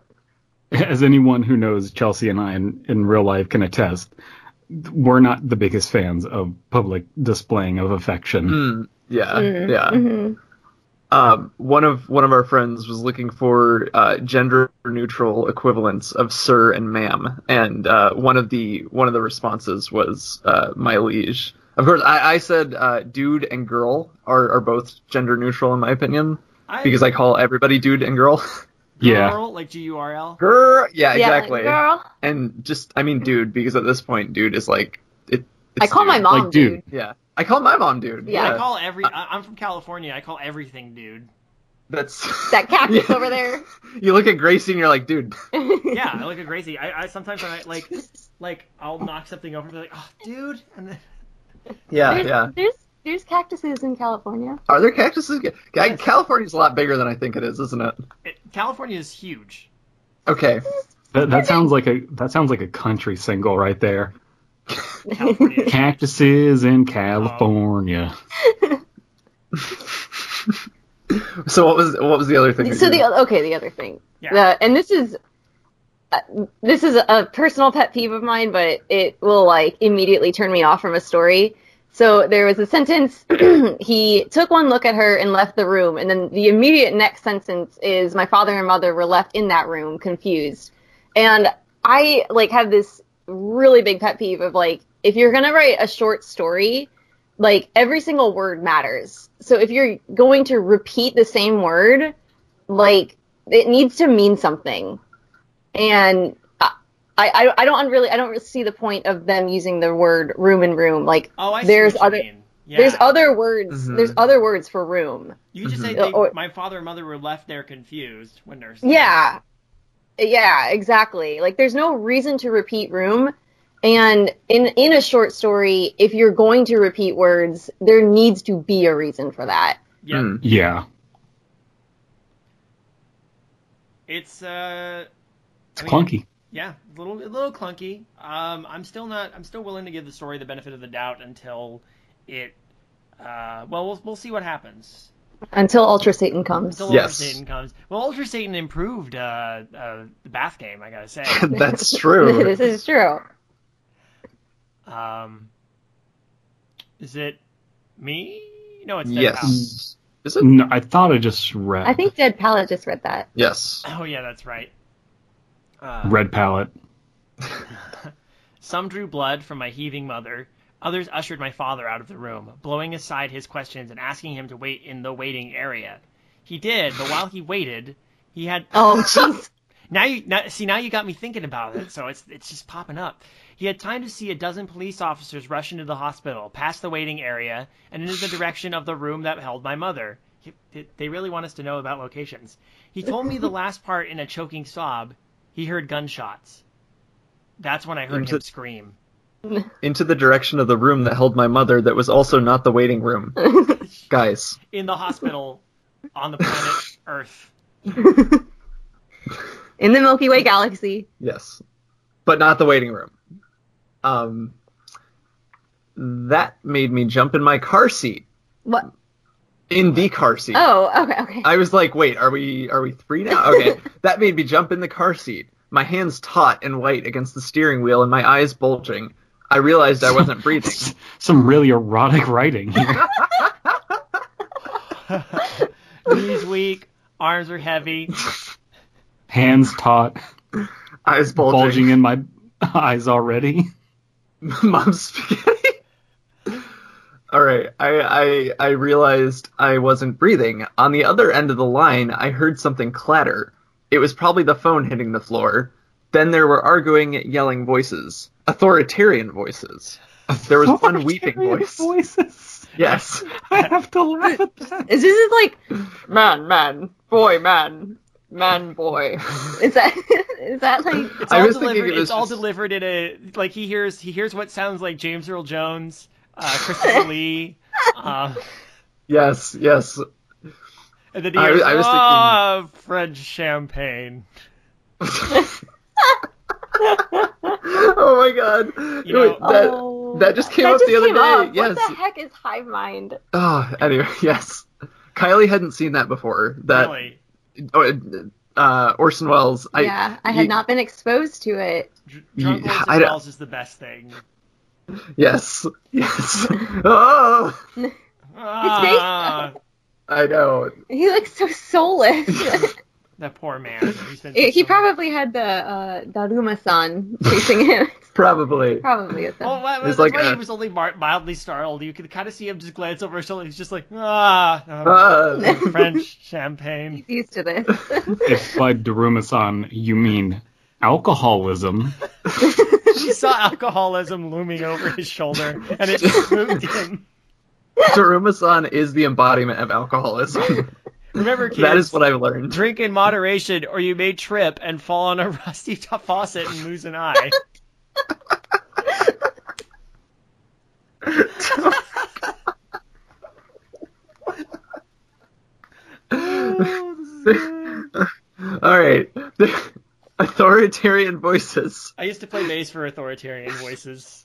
[LAUGHS] As anyone who knows Chelsea and I in, in real life can attest, we're not the biggest fans of public displaying of affection. Mm, yeah, Mhm, yeah. mhm. Um, one of one of our friends was looking for uh, gender neutral equivalents of sir and ma'am, and uh, one of the one of the responses was uh, my liege. Of course, I, I said uh, dude and girl are, are both gender neutral in my opinion I, because I call everybody dude and girl. [LAUGHS] Yeah. Girl, like G U R L. Girl, yeah, Yeah, exactly. girl. And just I mean dude because at this point dude is like it. I it's call my mom Like, dude. dude. Yeah, I call my mom dude. Yeah. I call every. Uh, I, I'm from California. I call everything dude. that's [LAUGHS] That cactus Yeah. over there. You look at Gracie and you're like, dude. [LAUGHS] Yeah, I look at Gracie. I, I sometimes when I like like I'll knock something over and be like, oh, dude, and then Yeah, there's, yeah. There's there's cactuses in California. Are there cactuses? Yes. California's a lot bigger than I think it is, isn't it? it, California is huge. Okay. That, that sounds like a that sounds like a country single right there. Cactuses in California. [LAUGHS] So what was what was the other thing? so the oth- okay, the other thing, Yeah. the, and this is uh, this is a personal pet peeve of mine, but it will like immediately turn me off from a story. So there was a sentence. [CLEARS THROAT] he took one look at her and left the room, and then the immediate next sentence is, "My father and mother were left in that room, confused." And I like have this really big pet peeve of like, if you're gonna write a short story, like every single word matters. So if you're going to repeat the same word, like it needs to mean something. And I, I, I don't really, I don't really see the point of them using the word room and room. Like Oh, I see there's what you other, mean. Yeah. there's other words, Mhm. there's other words for room. You could just say Mhm. they, Or- my father and mother were left there confused when they're Yeah. Yeah, exactly. Like there's no reason to repeat room. And in in a short story, if you're going to repeat words, there needs to be a reason for that. Yep. Hmm. Yeah. It's uh. It's I mean, clunky. Yeah, a little a little clunky. Um, I'm still not. I'm still willing to give the story the benefit of the doubt until it. Uh, well, we'll we'll see what happens Until Ultra Satan comes. until Yes. Ultra Satan comes. Well, Ultra Satan improved uh, uh, the bath game. I gotta say. [LAUGHS] That's true. [LAUGHS] this is true. um, is it me? No, it's Dead Pal. yes. Is it? No, I thought I just read. I think Dead Palette just read that. Yes. Oh yeah, that's right. Uh, Red palette. [LAUGHS] Some drew blood from my heaving mother. Others ushered my father out of the room, blowing aside his questions and asking him to wait in the waiting area. He did, but while he waited, he had [LAUGHS] Oh, jeez. now you now, see now you got me thinking about it. So it's it's just popping up. He had time to see a dozen police officers rush into the hospital, past the waiting area, and into the direction of the room that held my mother. He- They really want us to know about locations. He told me the last part in a choking sob. He heard gunshots. That's when I heard Into- him scream. [LAUGHS] Into the direction of the room that held my mother that was also not the waiting room. [LAUGHS] Guys. in the hospital on the planet [LAUGHS] Earth. In the Milky Way galaxy. Yes. But not the waiting room. Um that made me jump in my car seat. What? In the car seat. Oh, okay, okay. I was like, wait, are we are we three now? Okay. that made me jump in the car seat. My hands taut and white against the steering wheel and my eyes bulging. I realized I wasn't [LAUGHS] breathing. Some really erotic writing here. [LAUGHS] Knees weak, arms are heavy. Hands taut, Eyes bulging. bulging in my [LAUGHS] eyes already. Mom's spaghetti. All right, I, I I realized I wasn't breathing. On the other end of the line, I heard something clatter. It was probably the phone hitting the floor. Then there were arguing, yelling voices, authoritarian voices. There was one weeping voice. Voices. Yes, I have to laugh at that. Is this like man, man, boy, man, man, boy? Is that [LAUGHS] is that like? It's I all was thinking delivered. it was It's all just- delivered in a like he hears he hears what sounds like James Earl Jones, uh, Christopher [LAUGHS] Lee, uh, yes, yes. And then he I- hears I was thinking- "Ah, French champagne. [LAUGHS] oh my god, You know- that oh, that just came that up just the other came day. up. Yes. What the heck is hive mind? Oh, anyway, [LAUGHS] yes. Kylie hadn't seen that before. That really. oh, uh, Orson Welles. I, yeah, I had you- not been exposed to it. Dr- Drunk Orson Welles is the best thing. Yes, [LAUGHS] yes. oh, Ah, I know. He looks so soulless. [LAUGHS] that poor man. He's he so- probably had the uh, Daruma-san chasing him. Probably. probably with them. Well, why, It's that's like why he was only mildly startled. You could kind of see him just glance over his shoulder. He's just like, ah, Uh, [LAUGHS] French champagne. He's used to this. [LAUGHS] If by Daruma-san you mean alcoholism, She saw alcoholism looming over his shoulder, and it spooked him. Daruma-san is the embodiment of alcoholism. [LAUGHS] Remember, kids, that is what I've learned. drink in moderation, or you may trip and fall on a [LAUGHS] rusty faucet and lose an eye. Oh, this is good. All right. [LAUGHS] Authoritarian voices. I used to play bass for authoritarian voices.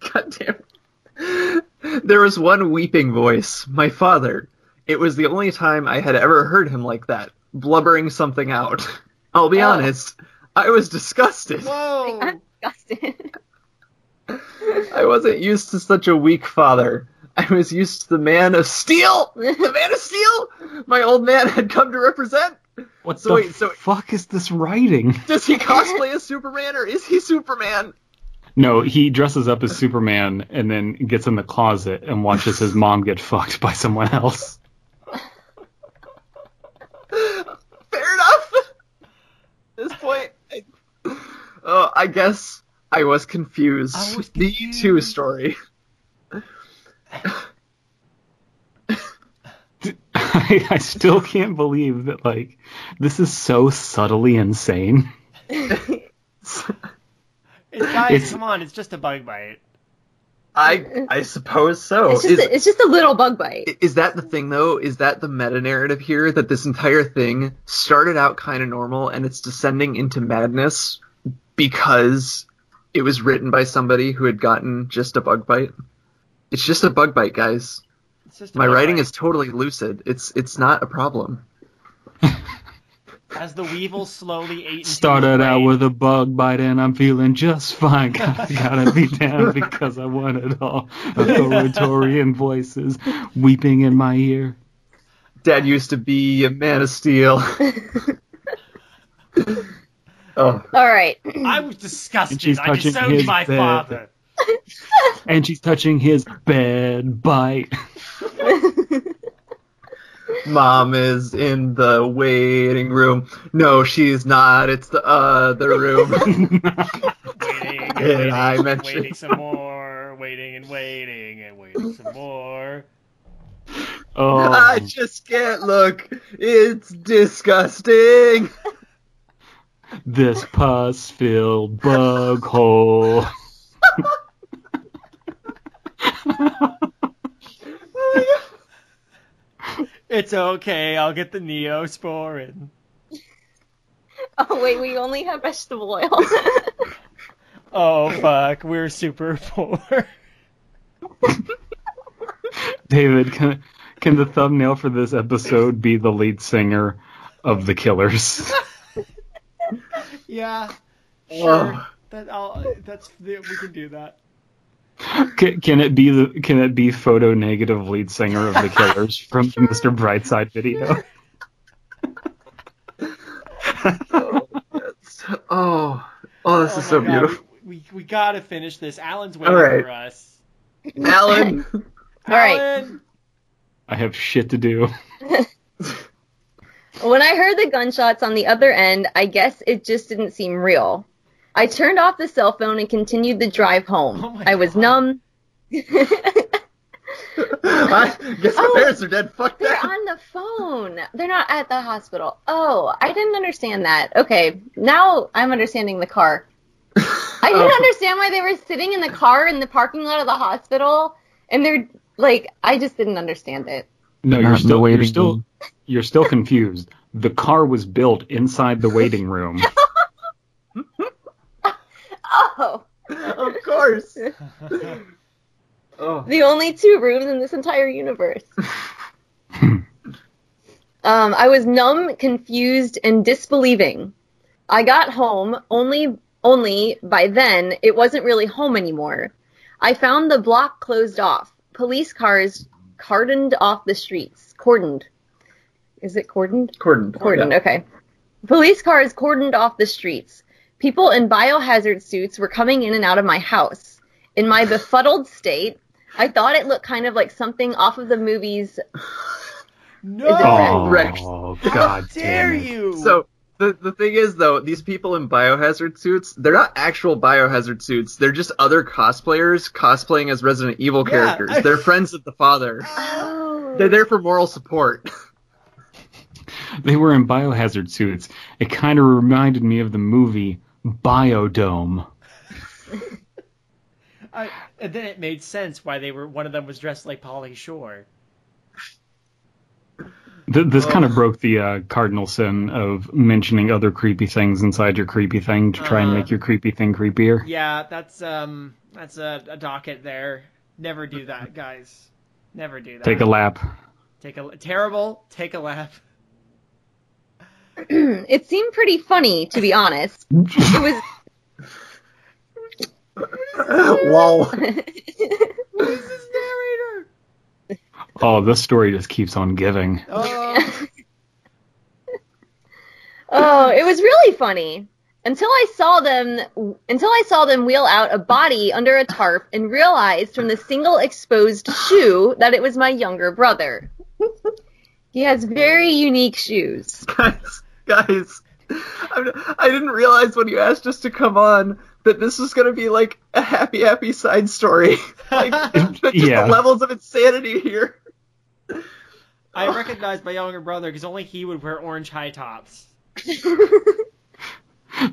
God damn. There was one weeping voice, my father. It was the only time I had ever heard him like that, blubbering something out. [LAUGHS] I'll be Oh. honest, I was disgusted. Whoa! [LAUGHS] I'm disgusted. [LAUGHS] I wasn't used to such a weak father. I was used to the man of steel! The man of steel! My old man had come to represent! what So the wait, so- fuck is this writing? Does he cosplay as Superman or is he Superman? No, he dresses up as Superman and then gets in the closet and watches his mom get fucked by someone else. Fair enough! At this point, I, oh, I guess I was confused. I was The confused. U2 story. [LAUGHS] [LAUGHS] I, I still can't believe that like this is so subtly insane. [LAUGHS] It's, guys, It's- come on, it's just a bug bite. I I suppose so. It's just, Is, a, it's just a little bug bite. is that the thing though? Is that the meta narrative here that this entire thing started out kind of normal and it's descending into madness because it was written by somebody who had gotten just a bug bite? It's just a bug bite, guys. It's just a My bug writing bite. is totally lucid. It's it's not a problem. [LAUGHS] As the weevil slowly ate into Started out with a bug bite and I'm feeling just fine. [LAUGHS] Gotta, gotta be down [LAUGHS] because I want it all. Authoritarian voices weeping in my ear. Dad used to be a man of steel. [LAUGHS] oh, All right. I was disgusted. And she's I touching disowned his my bed. father. And she's touching his bed bite. Mom is in the waiting room. No, she's not. It's the other room. [LAUGHS] [LAUGHS] Waiting and waiting, I and mention- waiting some more, waiting and waiting and waiting some more. oh, I just can't look. It's disgusting. this pus-filled bug hole. [LAUGHS] It's okay, I'll get the Neosporin. [LAUGHS] Oh wait, we only have vegetable oil. [LAUGHS] Oh fuck, we're super poor. [LAUGHS] David, can, can the thumbnail for this episode be the lead singer of The Killers? yeah, sure. That I'll, that's we can do that. Can, can it be the can it be photo negative lead singer of The Killers [LAUGHS] from the Mr. Brightside video? [LAUGHS] Oh, oh, oh, this Oh is so oh God, beautiful. We, we we gotta finish this. Alan's waiting All right. for us. Alan, [LAUGHS] All right. I have shit to do. When I heard the gunshots on the other end, I guess it just didn't seem real. I turned off the cell phone and continued the drive home. Oh I was God. numb. [LAUGHS] I guess my Oh, parents are dead. Fuck They're that. on the phone. They're not at the hospital. Oh, I didn't understand that. Okay, now I'm understanding the car. I didn't Oh. understand why they were sitting in the car in the parking lot of the hospital, and they're like, I just didn't understand it. No, you're in the still you're waiting still you're still confused. The car was built inside the waiting room. [LAUGHS] Oh, Oh, of course. [LAUGHS] Oh. the only two rooms in this entire universe. Um, I was numb, confused, and disbelieving. I got home only only by then it wasn't really home anymore. I found the block closed off. Police cars cordoned off the streets. Cordoned. Is it cordoned? Cordon. Cordoned, Yeah. okay. Police cars cordoned off the streets. People in biohazard suits were coming in and out of my house. In my befuddled state, I thought it looked kind of like something off of the movies. No. Oh, Rex. God dare damn you? So the the thing is though, these people in biohazard suits, they're not actual biohazard suits. They're just other cosplayers cosplaying as Resident Evil Yeah, characters. I- They're friends of the father. Oh. They're there for moral support. They were in biohazard suits. It kind of reminded me of the movie Biodome. [LAUGHS] I, and then it made sense why they were. One of them was dressed like Pauly Shore. Th- this kind of broke the uh, cardinal sin of mentioning other creepy things inside your creepy thing to try and Uh-huh. make your creepy thing creepier. Yeah, that's um, that's a, a docket there. Never do that, guys. Never do that. Take a lap. Take a terrible. Take a lap. [LAUGHS] it seemed pretty funny, to be honest. It was. Lol. Who's this narrator? Oh, this story just keeps on giving. Oh, [LAUGHS] Oh, it was really funny. Until I saw them until I saw them wheel out a body under a tarp and realized from the single exposed shoe that it was my younger brother. He has very unique shoes. [LAUGHS] guys, guys, I'm, I didn't realize when you asked us to come on that this was going to be like a happy, happy side story. [LAUGHS] like, [LAUGHS] just Yeah. the levels of insanity here. I recognized my younger brother because only he would wear orange high tops.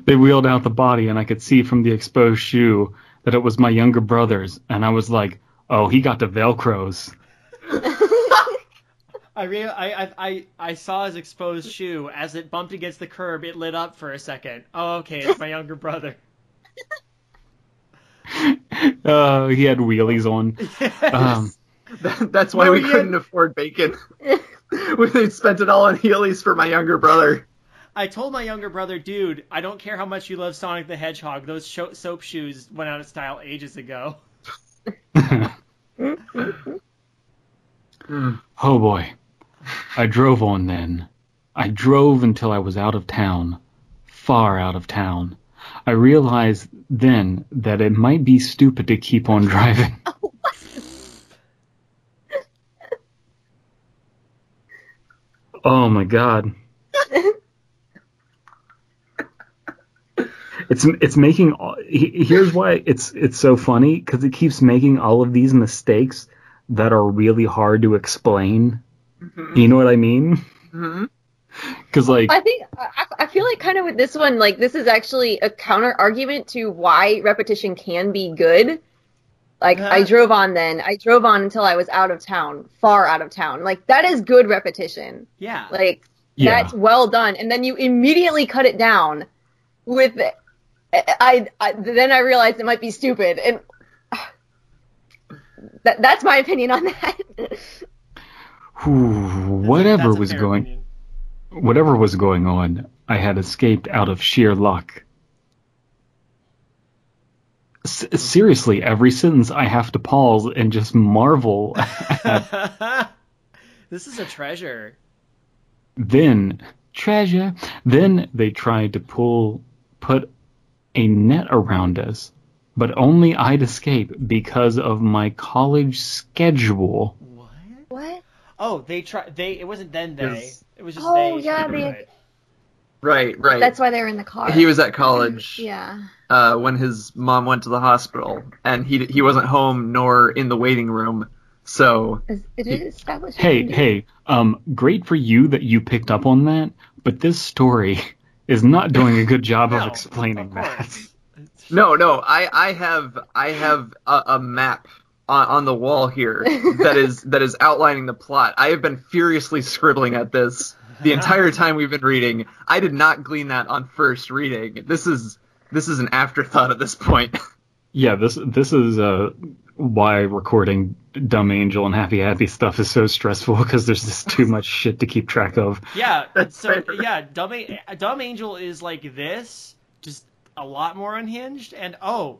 They wheeled out the body, and I could see from the exposed shoe that it was my younger brother's. And I was like, oh, he got the Velcros. I, re- I, I, I, I saw his exposed shoe. As it bumped against the curb, it lit up for a second. Oh, okay, it's my younger brother. [LAUGHS] Uh, he had wheelies on. [LAUGHS] Um, That- That's why No, we couldn't had- afford bacon. [LAUGHS] we spent it all on Heelys for my younger brother. I told my younger brother, dude, I don't care how much you love Sonic the Hedgehog. Those sho- soap shoes went out of style ages ago. oh boy. I drove on then. I drove until I was out of town. Far out of town. I realized then that it might be stupid to keep on [LAUGHS] driving. [LAUGHS] Oh, oh my god. It's it's making all- here's why it's it's so funny because it keeps making all of these mistakes that are really hard to explain. You know what I mean? hmm Because like I think I, I feel like kind of with this one, like this is actually a counter argument to why repetition can be good. Like I drove on then, I drove on until I was out of town, far out of town. Like that is good repetition. Yeah. Like yeah, that's well done. And then you immediately cut it down with I, I then I realized it might be stupid and [SIGHS] that, that's my opinion on that. [LAUGHS] Whatever was going opinion. whatever was going on, I had escaped out of sheer luck. S- seriously, every sentence I have to pause and just marvel. [LAUGHS] this is a treasure. then treasure. Then they tried to pull put a net around us, but only I'd escape because of my college schedule. What? what? Oh, they tried. They. It wasn't then they. Yes. It was just Oh, they. yeah, they- Right, right. That's why they were in the car. he was at college [CLEARS THROAT] Yeah. uh, when his mom went to the hospital, and he he wasn't home nor in the waiting room. So Is- It is established. Hey, hey, um, great for you that you picked up on that, but this story [LAUGHS] is not doing a good job No, of explaining of that. no, no, I I have I have a, a map on, on the wall here that is [LAUGHS] that is outlining the plot. I have been furiously scribbling at this the entire time we've been reading. I did not glean that on first reading. This is this is an afterthought at this point. [LAUGHS] Yeah, this this is uh why recording Dumb Angel and Happy Happy stuff is so stressful because there's just too much shit to keep track of. Yeah, [LAUGHS] That's so fair. yeah, Dumb, A- Dumb Angel is like this, just a lot more unhinged. And oh,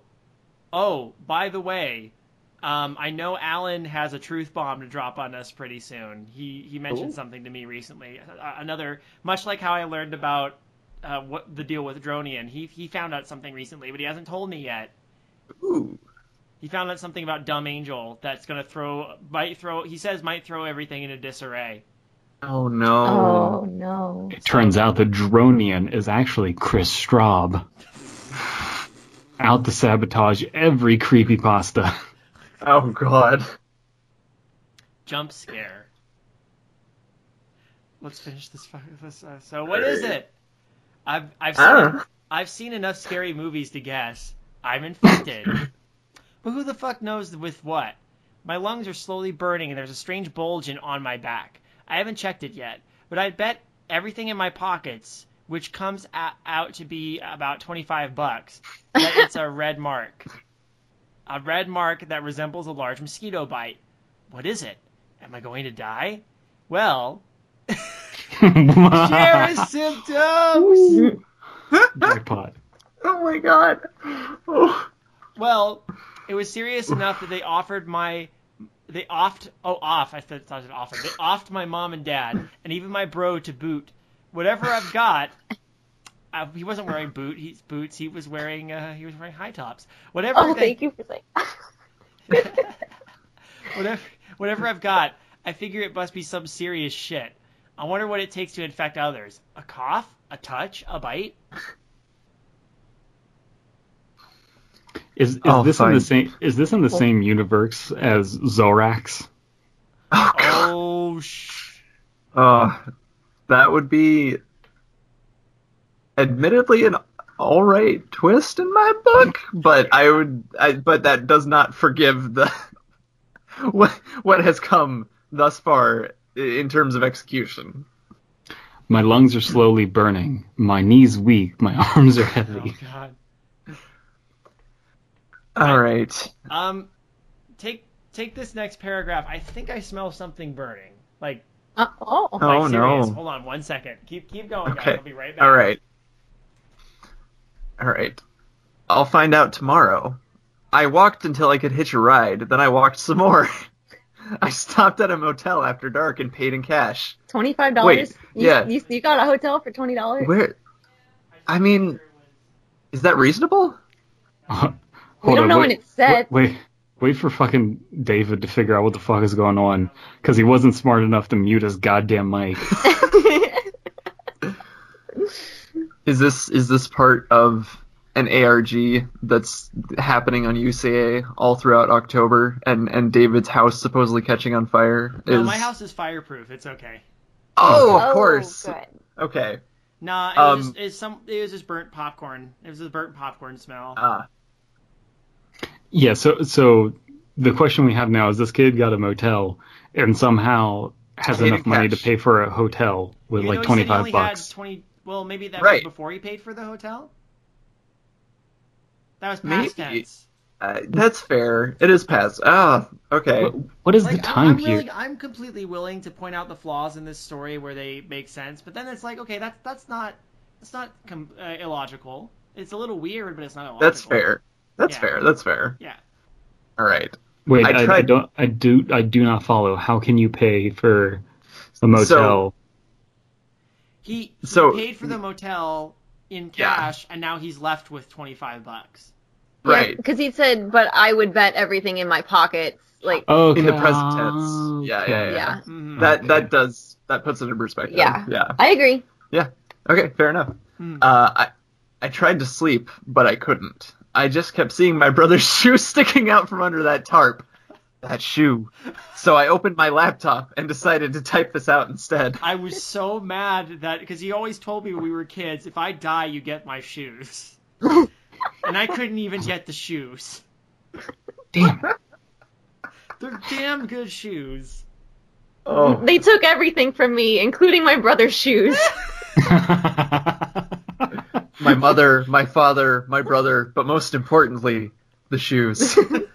oh, by the way, um, I know Alan has a truth bomb to drop on us pretty soon. He he mentioned Ooh. something to me recently. Uh, another, much like how I learned about uh, what the deal with Dronian. He he found out something recently, but he hasn't told me yet. Ooh. He found out something about Dumb Angel that's gonna throw might throw. He says might throw everything into disarray. Oh no. Oh no. It turns out the Dronian is actually Chris Straub. [LAUGHS] Out to sabotage every creepypasta. [LAUGHS] Oh god. jump scare. Let's finish this. fu- this uh, so what is it? I've I've I don't seen, know. I've seen enough scary movies to guess. I'm infected. [LAUGHS] but who the fuck knows with what? My lungs are slowly burning and there's a strange bulge in, on my back. I haven't checked it yet, but I bet everything in my pockets, which comes a- out to be about 25 bucks, that it's a red mark. A red mark that resembles a large mosquito bite. What is it? Am I going to die? Well, [LAUGHS] share his symptoms. Jackpot. Oh my god. Oh. Well, it was serious enough that they offered my they offed oh off I thought thought it offered they offed my mom and dad and even my bro to boot whatever I've got. Uh, he wasn't wearing [LAUGHS] boot he's boots he was wearing uh, he was wearing high tops whatever Oh, they, thank you for saying. [LAUGHS] whatever whatever I've got, I figure it must be some serious shit. I wonder what it takes to infect others. A cough, a touch, a bite. Is, is Oh, this in the same is this in the same universe as Zorax? Oh, [LAUGHS] God. Oh sh. Uh, that would be admittedly an all right twist in my book, but I would, I, but that does not forgive the [LAUGHS] what what has come thus far in terms of execution. My lungs are slowly burning. My knees weak. My [LAUGHS] arms are heavy. Oh god. All right. Um, take take this next paragraph. I think I smell something burning. Like, Uh, oh. Oh, like serious. no. Hold on one second. Keep keep going, guys. Okay. I'll be right back. All right. All right. I'll find out tomorrow. I walked until I could hitch a ride, then I walked some more. [LAUGHS] I stopped at a motel after dark and paid in cash. Twenty-five Wait, dollars. yeah. You, you got a hotel for twenty dollars. Where? I mean, is that reasonable? Uh, hold We don't on, know wait, when it's set. Wait, wait, wait for fucking David to figure out what the fuck is going on because he wasn't smart enough to mute his goddamn mic. [LAUGHS] [LAUGHS] Is this is this part of an ARG that's happening on UCA all throughout October, and and David's house supposedly catching on fire? Is... No, my house is fireproof. It's okay. Oh, of Oh, course. good. Okay. Nah, it Um, was just it's some it was just burnt popcorn. It was just burnt popcorn smell. Ah. Yeah, so so the question we have now is this kid got a motel and somehow has enough money to pay for a hotel with Even like though he said he 25 bucks. Had 20, well, maybe that Right. was before he paid for the hotel. That was past Maybe. tense. Uh, that's fair. It is past. Ah, okay. What, what is Like, the I'm- time I'm, period? really, I'm completely willing to point out the flaws in this story where they make sense, but then it's like, okay, that's that's not that's not com- uh, illogical. It's a little weird, but it's not illogical. That's fair. That's Yeah. fair. That's fair. Yeah. All right. Wait, I I, I don't. I do. I do not follow. How can you pay for a motel? He, he So- paid for the motel in Yeah. cash, and now he's left with twenty five bucks. Right. Because he said, but I would bet everything in my pockets. Like, okay. In the present tense. Yeah, yeah, okay. yeah. Mhm. That Okay. that does that puts it in perspective. Yeah. Yeah. I agree. Yeah. Okay. Fair enough. Hmm. Uh, I I tried to sleep, but I couldn't. I just kept seeing my brother's [LAUGHS] shoe sticking out from under that tarp. That shoe. So I opened my laptop and decided to type this out instead. I was so mad that because he always told me when we were kids, if I die, you get my shoes, [LAUGHS] and I couldn't even get the shoes. Damn. They're damn good shoes. Oh. They took everything from me, including my brother's shoes. [LAUGHS] my mother, my father, my brother, but most importantly, the shoes. [LAUGHS]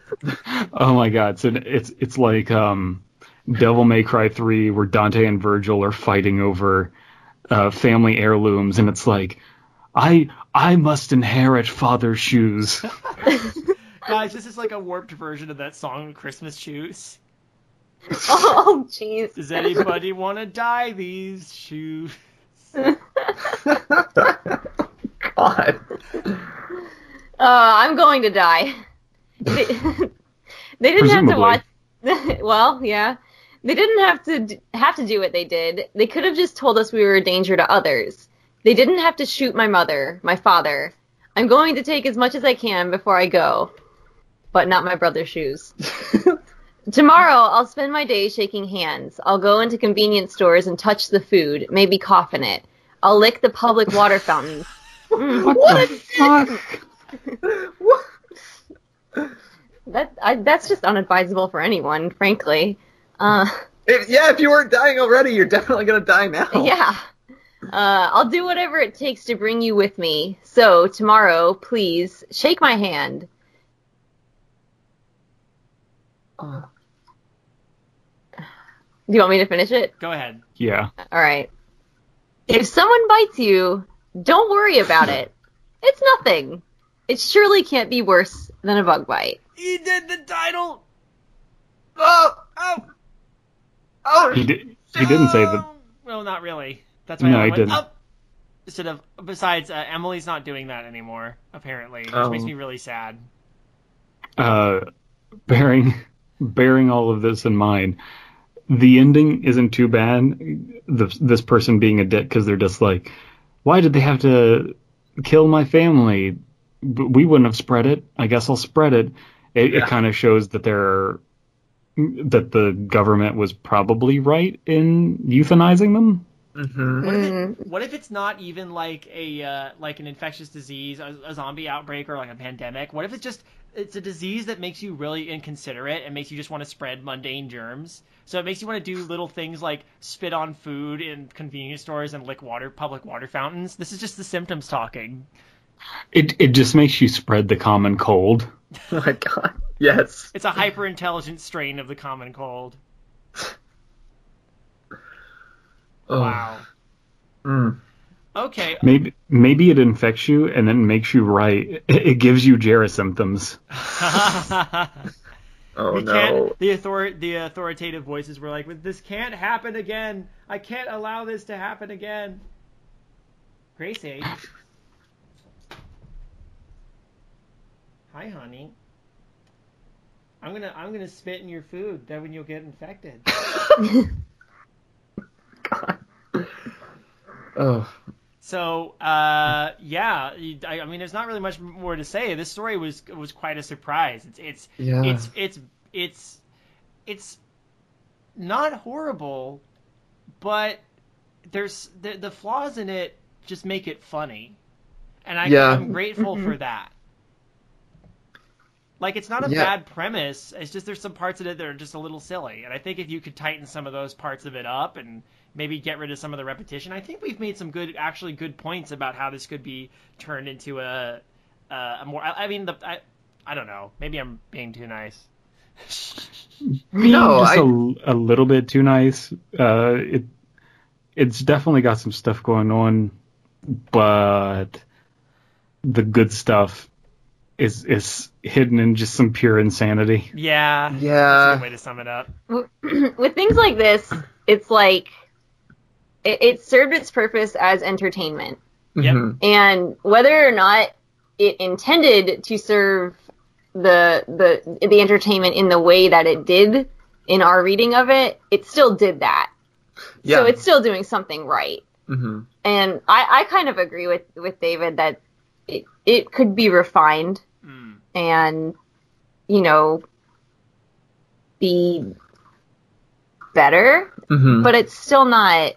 Oh my god, so it's it's like um Devil May Cry 3 where Dante and Virgil are fighting over uh, family heirlooms and it's like I I must inherit father's shoes. [LAUGHS] Guys, this is like a warped version of that song Christmas Shoes. [LAUGHS] Oh, jeez. Does anybody want to dye these shoes? [LAUGHS] God. Uh, I'm going to die. They, [LAUGHS] they didn't have to watch. [LAUGHS] well, yeah, they didn't have to d- have to do what they did. They could have just told us we were a danger to others. They didn't have to shoot my mother, my father. I'm going to take as much as I can before I go, but not my brother's shoes. [LAUGHS] Tomorrow, I'll spend my day shaking hands. I'll go into convenience stores and touch the food, maybe cough in it. I'll lick the public water fountains. What the mm. fuck? That I, that's just unadvisable for anyone, frankly. Uh, If, yeah, if you weren't dying already, you're definitely gonna die now. [LAUGHS] yeah. Uh, I'll do whatever it takes to bring you with me. So tomorrow, please shake my hand. Uh, Do you want me to finish it? Go ahead. Yeah. All right. If someone bites you, don't worry about it. It's nothing. It surely can't be worse than a bug bite. He did the title. oh, Oh, oh, He did he didn't say that Well, not really. That's why No, I he didn't. up. Instead of besides, uh, Emily's not doing that anymore. Apparently, which Oh. makes me really sad. uh bearing bearing all of this in mind, the ending isn't too bad. The, this person being a dick because they're just like, why did they have to kill my family? B- We wouldn't have spread it. I guess I'll spread it. It, Yeah. it kind of shows that they're that the government was probably right in euthanizing them. hmm What if, it, what if it's not even like a uh, like an infectious disease, a, a zombie outbreak, or like a pandemic? What if it's just it's a disease that makes you really inconsiderate and makes you just want to spread mundane germs? So it makes you want to do little things like spit on food in convenience stores and lick water public water fountains. This is just the symptoms talking. It it just makes you spread the common cold. [LAUGHS] Oh my god. Yes. It's a hyper intelligent strain of the common cold. [SIGHS] Oh. Wow. Mm. Okay. Maybe maybe it infects you and then makes you right. It, it gives you Jera symptoms. [LAUGHS] [LAUGHS] Oh we no. The author, the authoritative voices were like, "This can't happen again. I can't allow this to happen again." Gracie. Hi, honey. I'm gonna I'm gonna spit in your food. Then when you'll get infected. [LAUGHS] God. Oh. So, uh, yeah, I, I mean, there's not really much more to say. This story was was quite a surprise. It's it's Yeah. it's it's it's it's not horrible, but there's the, the flaws in it just make it funny, and I, Yeah. I'm grateful for that. Like it's not a Yeah. bad premise. It's just there's some parts of it that are just a little silly, and I think if you could tighten some of those parts of it up and maybe get rid of some of the repetition, I think we've made some good, actually good points about how this could be turned into a a, a more. I, I mean, the I, I don't know. Maybe I'm being too nice. [LAUGHS] Being No, just I- a, a little bit too nice. Uh, it it's definitely got some stuff going on, but the good stuff is is hidden in just some pure insanity. Yeah. That's a Yeah. good way to sum it up. [CLEARS THROAT] With things like this, it's like it, it served its purpose as entertainment. Yep. Mhm. and whether or not it intended to serve the the the entertainment in the way that it did in our reading of it, it still did that. Yeah. So it's still doing something right. Mm-hmm. And I, I kind of agree with, with David that it, it could be refined Mm. and, you know, be better, hmm but it's still not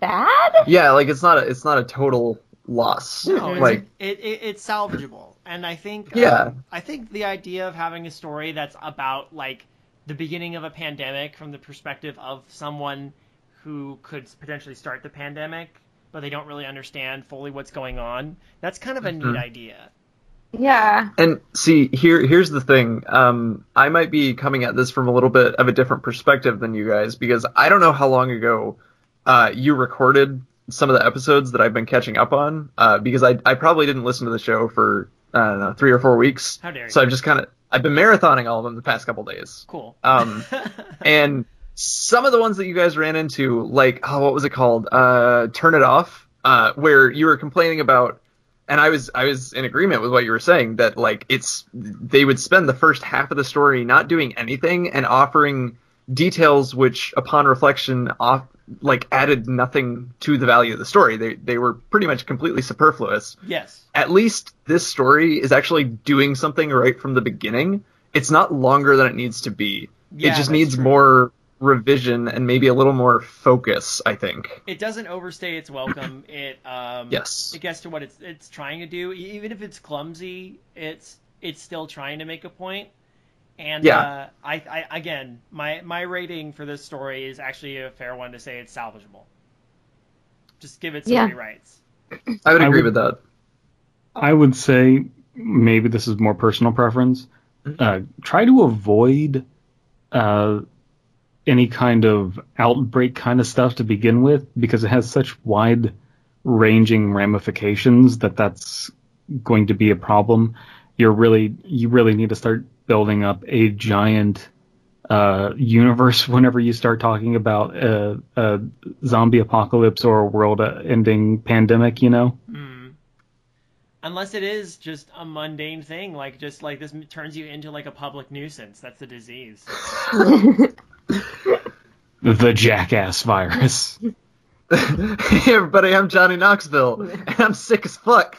bad. Yeah, like it's not a it's not a total loss. No, like it, it, it's salvageable, and I think Yeah. um, I think the idea of having a story that's about like the beginning of a pandemic from the perspective of someone who could potentially start the pandemic, but they don't really understand fully what's going on. That's kind of a neat Mhm. idea. Yeah. And see, here here's the thing. Um, I might be coming at this from a little bit of a different perspective than you guys because I don't know how long ago uh, you recorded some of the episodes that I've been catching up on. Uh, because I I probably didn't listen to the show for I don't know three or four weeks. How dare you. So I've just kind of I've been marathoning all of them the past couple days. Cool. Um, [LAUGHS] and some of the ones that you guys ran into, like oh, what was it called? Uh, Turn it off. Uh, where you were complaining about, and I was I was in agreement with what you were saying that like it's they would spend the first half of the story not doing anything and offering details which, upon reflection, off like added nothing to the value of the story. They they were pretty much completely superfluous yes. at least this story is actually doing something right from the beginning. It's not longer than it needs to be. Yeah, it just needs true. more revision and maybe a little more focus, I think. It doesn't overstay its welcome. [LAUGHS] It um Yes. it gets to what it's it's trying to do. Even if it's clumsy, it's it's still trying to make a point. And Yeah. uh, I, I again, my my rating for this story is actually a fair one to say it's salvageable. Just give it some Yeah. rewrites. I would I agree would- with that. I would say maybe this is more personal preference. Uh, try to avoid uh, any kind of outbreak kind of stuff to begin with because it has such wide ranging ramifications that that's going to be a problem. You're really you really need to start building up a giant uh, universe [LAUGHS] whenever you start talking about a, a zombie apocalypse or a world-ending pandemic. You know. Hmm. Unless it is just a mundane thing, like just like this turns you into like a public nuisance. That's the disease. [LAUGHS] [LAUGHS] The jackass virus. [LAUGHS] hey everybody, I'm Johnny Knoxville, and I'm sick as fuck.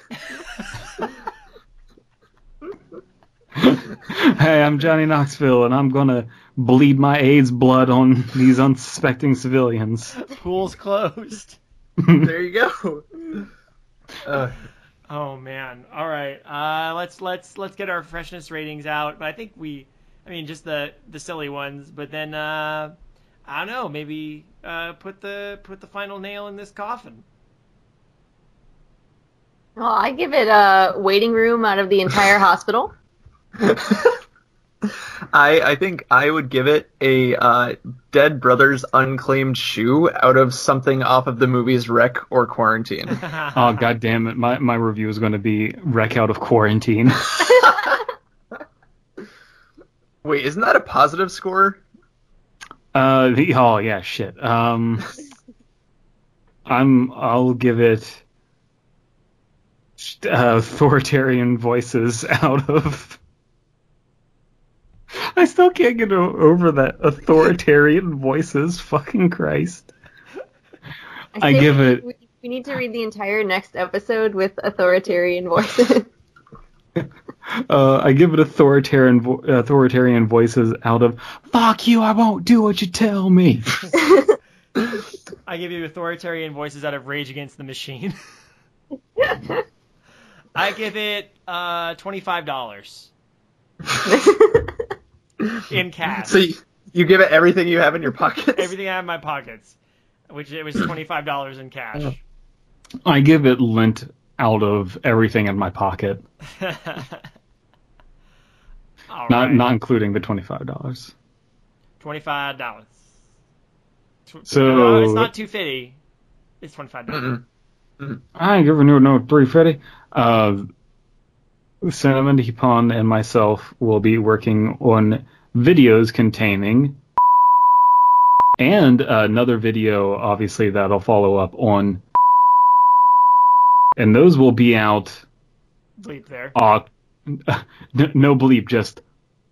hey, I'm Johnny Knoxville, and I'm gonna bleed my AIDS blood on these unsuspecting civilians. Pool's closed. there you go. Uh, Oh man. All right. Uh, let's let's let's get our freshness ratings out. But I think we, I mean, just the the silly ones. But then uh, I don't know. Maybe uh, put the put the final nail in this coffin. Well, I give it a waiting room out of the entire [LAUGHS] hospital. I I think I would give it a uh, Dead Brothers Unclaimed Shoe out of something off of the movies REC or Quarantine. [LAUGHS] Oh god damn it! My my review is gonna be REC out of quarantine. [LAUGHS] Wait, isn't that a positive score? Uh, the, oh yeah, shit. Um, [LAUGHS] I'm I'll give it uh, authoritarian voices out of. [LAUGHS] I still can't get over that authoritarian [LAUGHS] voices. Fucking Christ. I say give we, it- We, we need to read the entire next episode with authoritarian voices. Uh, I give it authoritarian vo- authoritarian voices out of fuck you. I won't do what you tell me. [LAUGHS] I give you authoritarian voices out of Rage Against the Machine. [LAUGHS] I give it uh, twenty five dollars [LAUGHS] in cash. So you, you give it everything you have in your pockets. Everything I have in my pockets, which it was twenty five dollars in cash. I give it lint out of everything in my pocket, [LAUGHS] All not right. not including the twenty five dollars. twenty five dollars. So- no, it's not two fifty. It's twenty five dollars. Mm-mm. I ain't giving you no three fifty. Uh, Cinema Nippon and myself will be working on videos containing and another video, obviously that'll follow up on, and those will be out. Bleep there. Uh, [LAUGHS] no bleep, just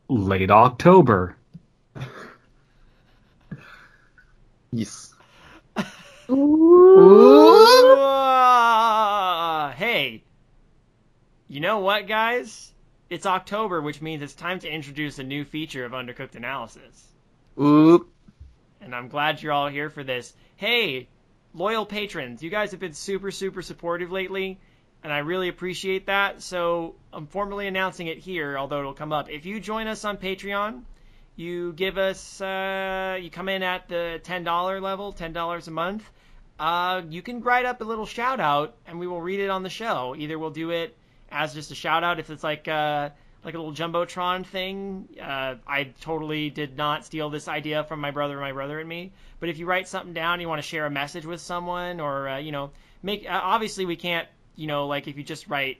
late October. Yes. Uh, hey, you know what, guys? It's October, which means it's time to introduce a new feature of Undercooked Analysis. Oop. And I'm glad you're all here for this. Hey, loyal patrons, you guys have been super, super supportive lately, and I really appreciate that. So I'm formally announcing it here, although it'll come up. If you join us on Patreon, you give us, uh, you come in at the $10 level, $10 a month. Uh, you can write up a little shout out, and we will read it on the show. Either we'll do it as just a shout out. If it's like uh, like a little jumbotron thing, uh, I totally did not steal this idea from my brother, my brother and me. But if you write something down, you want to share a message with someone, or uh, you know, make uh, obviously we can't, you know, like if you just write,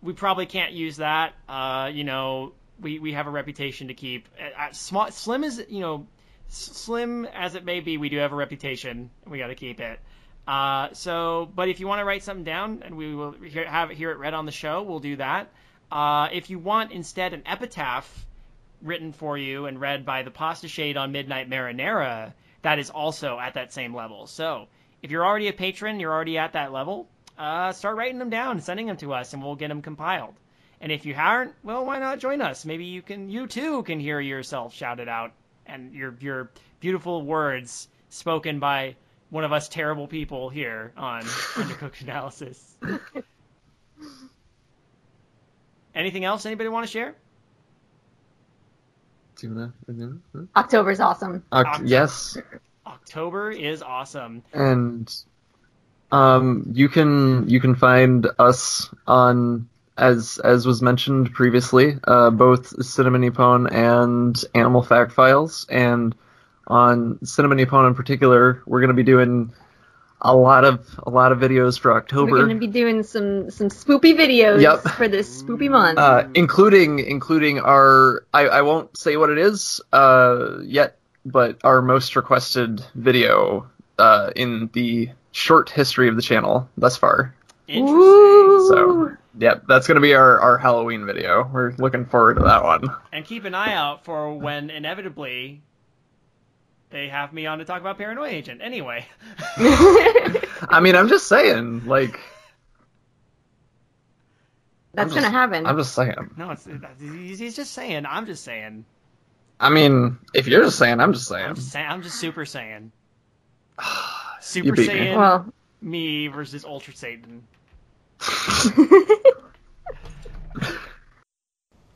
we probably can't use that. Uh, you know, we we have a reputation to keep. Uh, small, slim is you know, slim as it may be, we do have a reputation. We got to keep it. Uh, so, but if you want to write something down and we will hear, have it, hear it read on the show, we'll do that. Uh, if you want instead an epitaph written for you and read by the Pasta Shade on Midnight Marinara, that is also at that same level. So, if you're already a patron, you're already at that level, uh, start writing them down, sending them to us, and we'll get them compiled. And if you haven't, well, why not join us? Maybe you can, you too, can hear yourself shouted out and your your beautiful words spoken by one of us terrible people here on [LAUGHS] Undercooked Analysis. Anything else anybody want to share? October's awesome. Oct- yes. October is awesome. And um, you can you can find us on as as was mentioned previously, uh, both Cinema Nippon and Animal Fact Files, and on Cinema Nippon in particular, we're going to be doing a lot of a lot of videos for October. We're going to be doing some some spoopy videos Yep. for this spoopy month. uh, including including our I, I won't say what it is uh, yet, but our most requested video uh, in the short history of the channel thus far. Interesting. Ooh. So, yep, that's gonna be our, our Halloween video. We're looking forward to that one. And keep an eye out for when inevitably they have me on to talk about Paranoia Agent. Anyway, [LAUGHS] I mean, I'm just saying, like, That's I'm gonna just- happen. I'm just saying. no, it's he's he's just saying. I'm just saying. I mean, if you're just saying, I'm just saying. I'm just saying. I'm just super saying. [SIGHS] Super You beat me. Well, me versus Ultra Satan. [LAUGHS]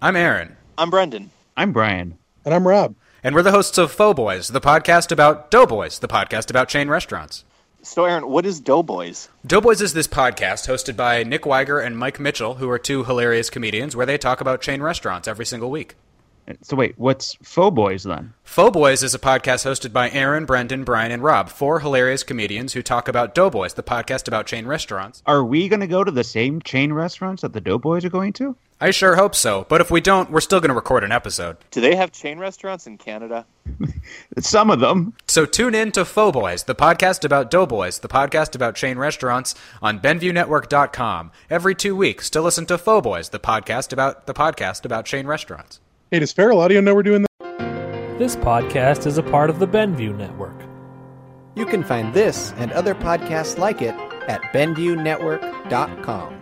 I'm Aaron, I'm Brendan. I'm Brian. And I'm Rob. And we're the hosts of Faux Boys, the podcast about Doughboys, the podcast about chain restaurants. So, Aaron, what is Doughboys? Doughboys is this podcast hosted by Nick Weiger and Mike Mitchell, who are two hilarious comedians, where they talk about chain restaurants every single week. So wait, what's Faux Boys then? Faux Boys is a podcast hosted by Aaron, Brendan, Brian, and Rob, four hilarious comedians who talk about Doughboys, the podcast about chain restaurants. Are we going to go to the same chain restaurants that the Doughboys are going to? I sure hope so, but if we don't, we're still going to record an episode. Do they have chain restaurants in Canada? [LAUGHS] Some of them. So tune in to Faux Boys, the podcast about Doughboys, the podcast about chain restaurants on BenviewNetwork.com every two weeks to listen to Faux Boys, the podcast about the podcast about chain restaurants. Hey, does Feral Audio know we're doing this? This podcast is a part of the Benview Network. You can find this and other podcasts like it at BenviewNetwork.com.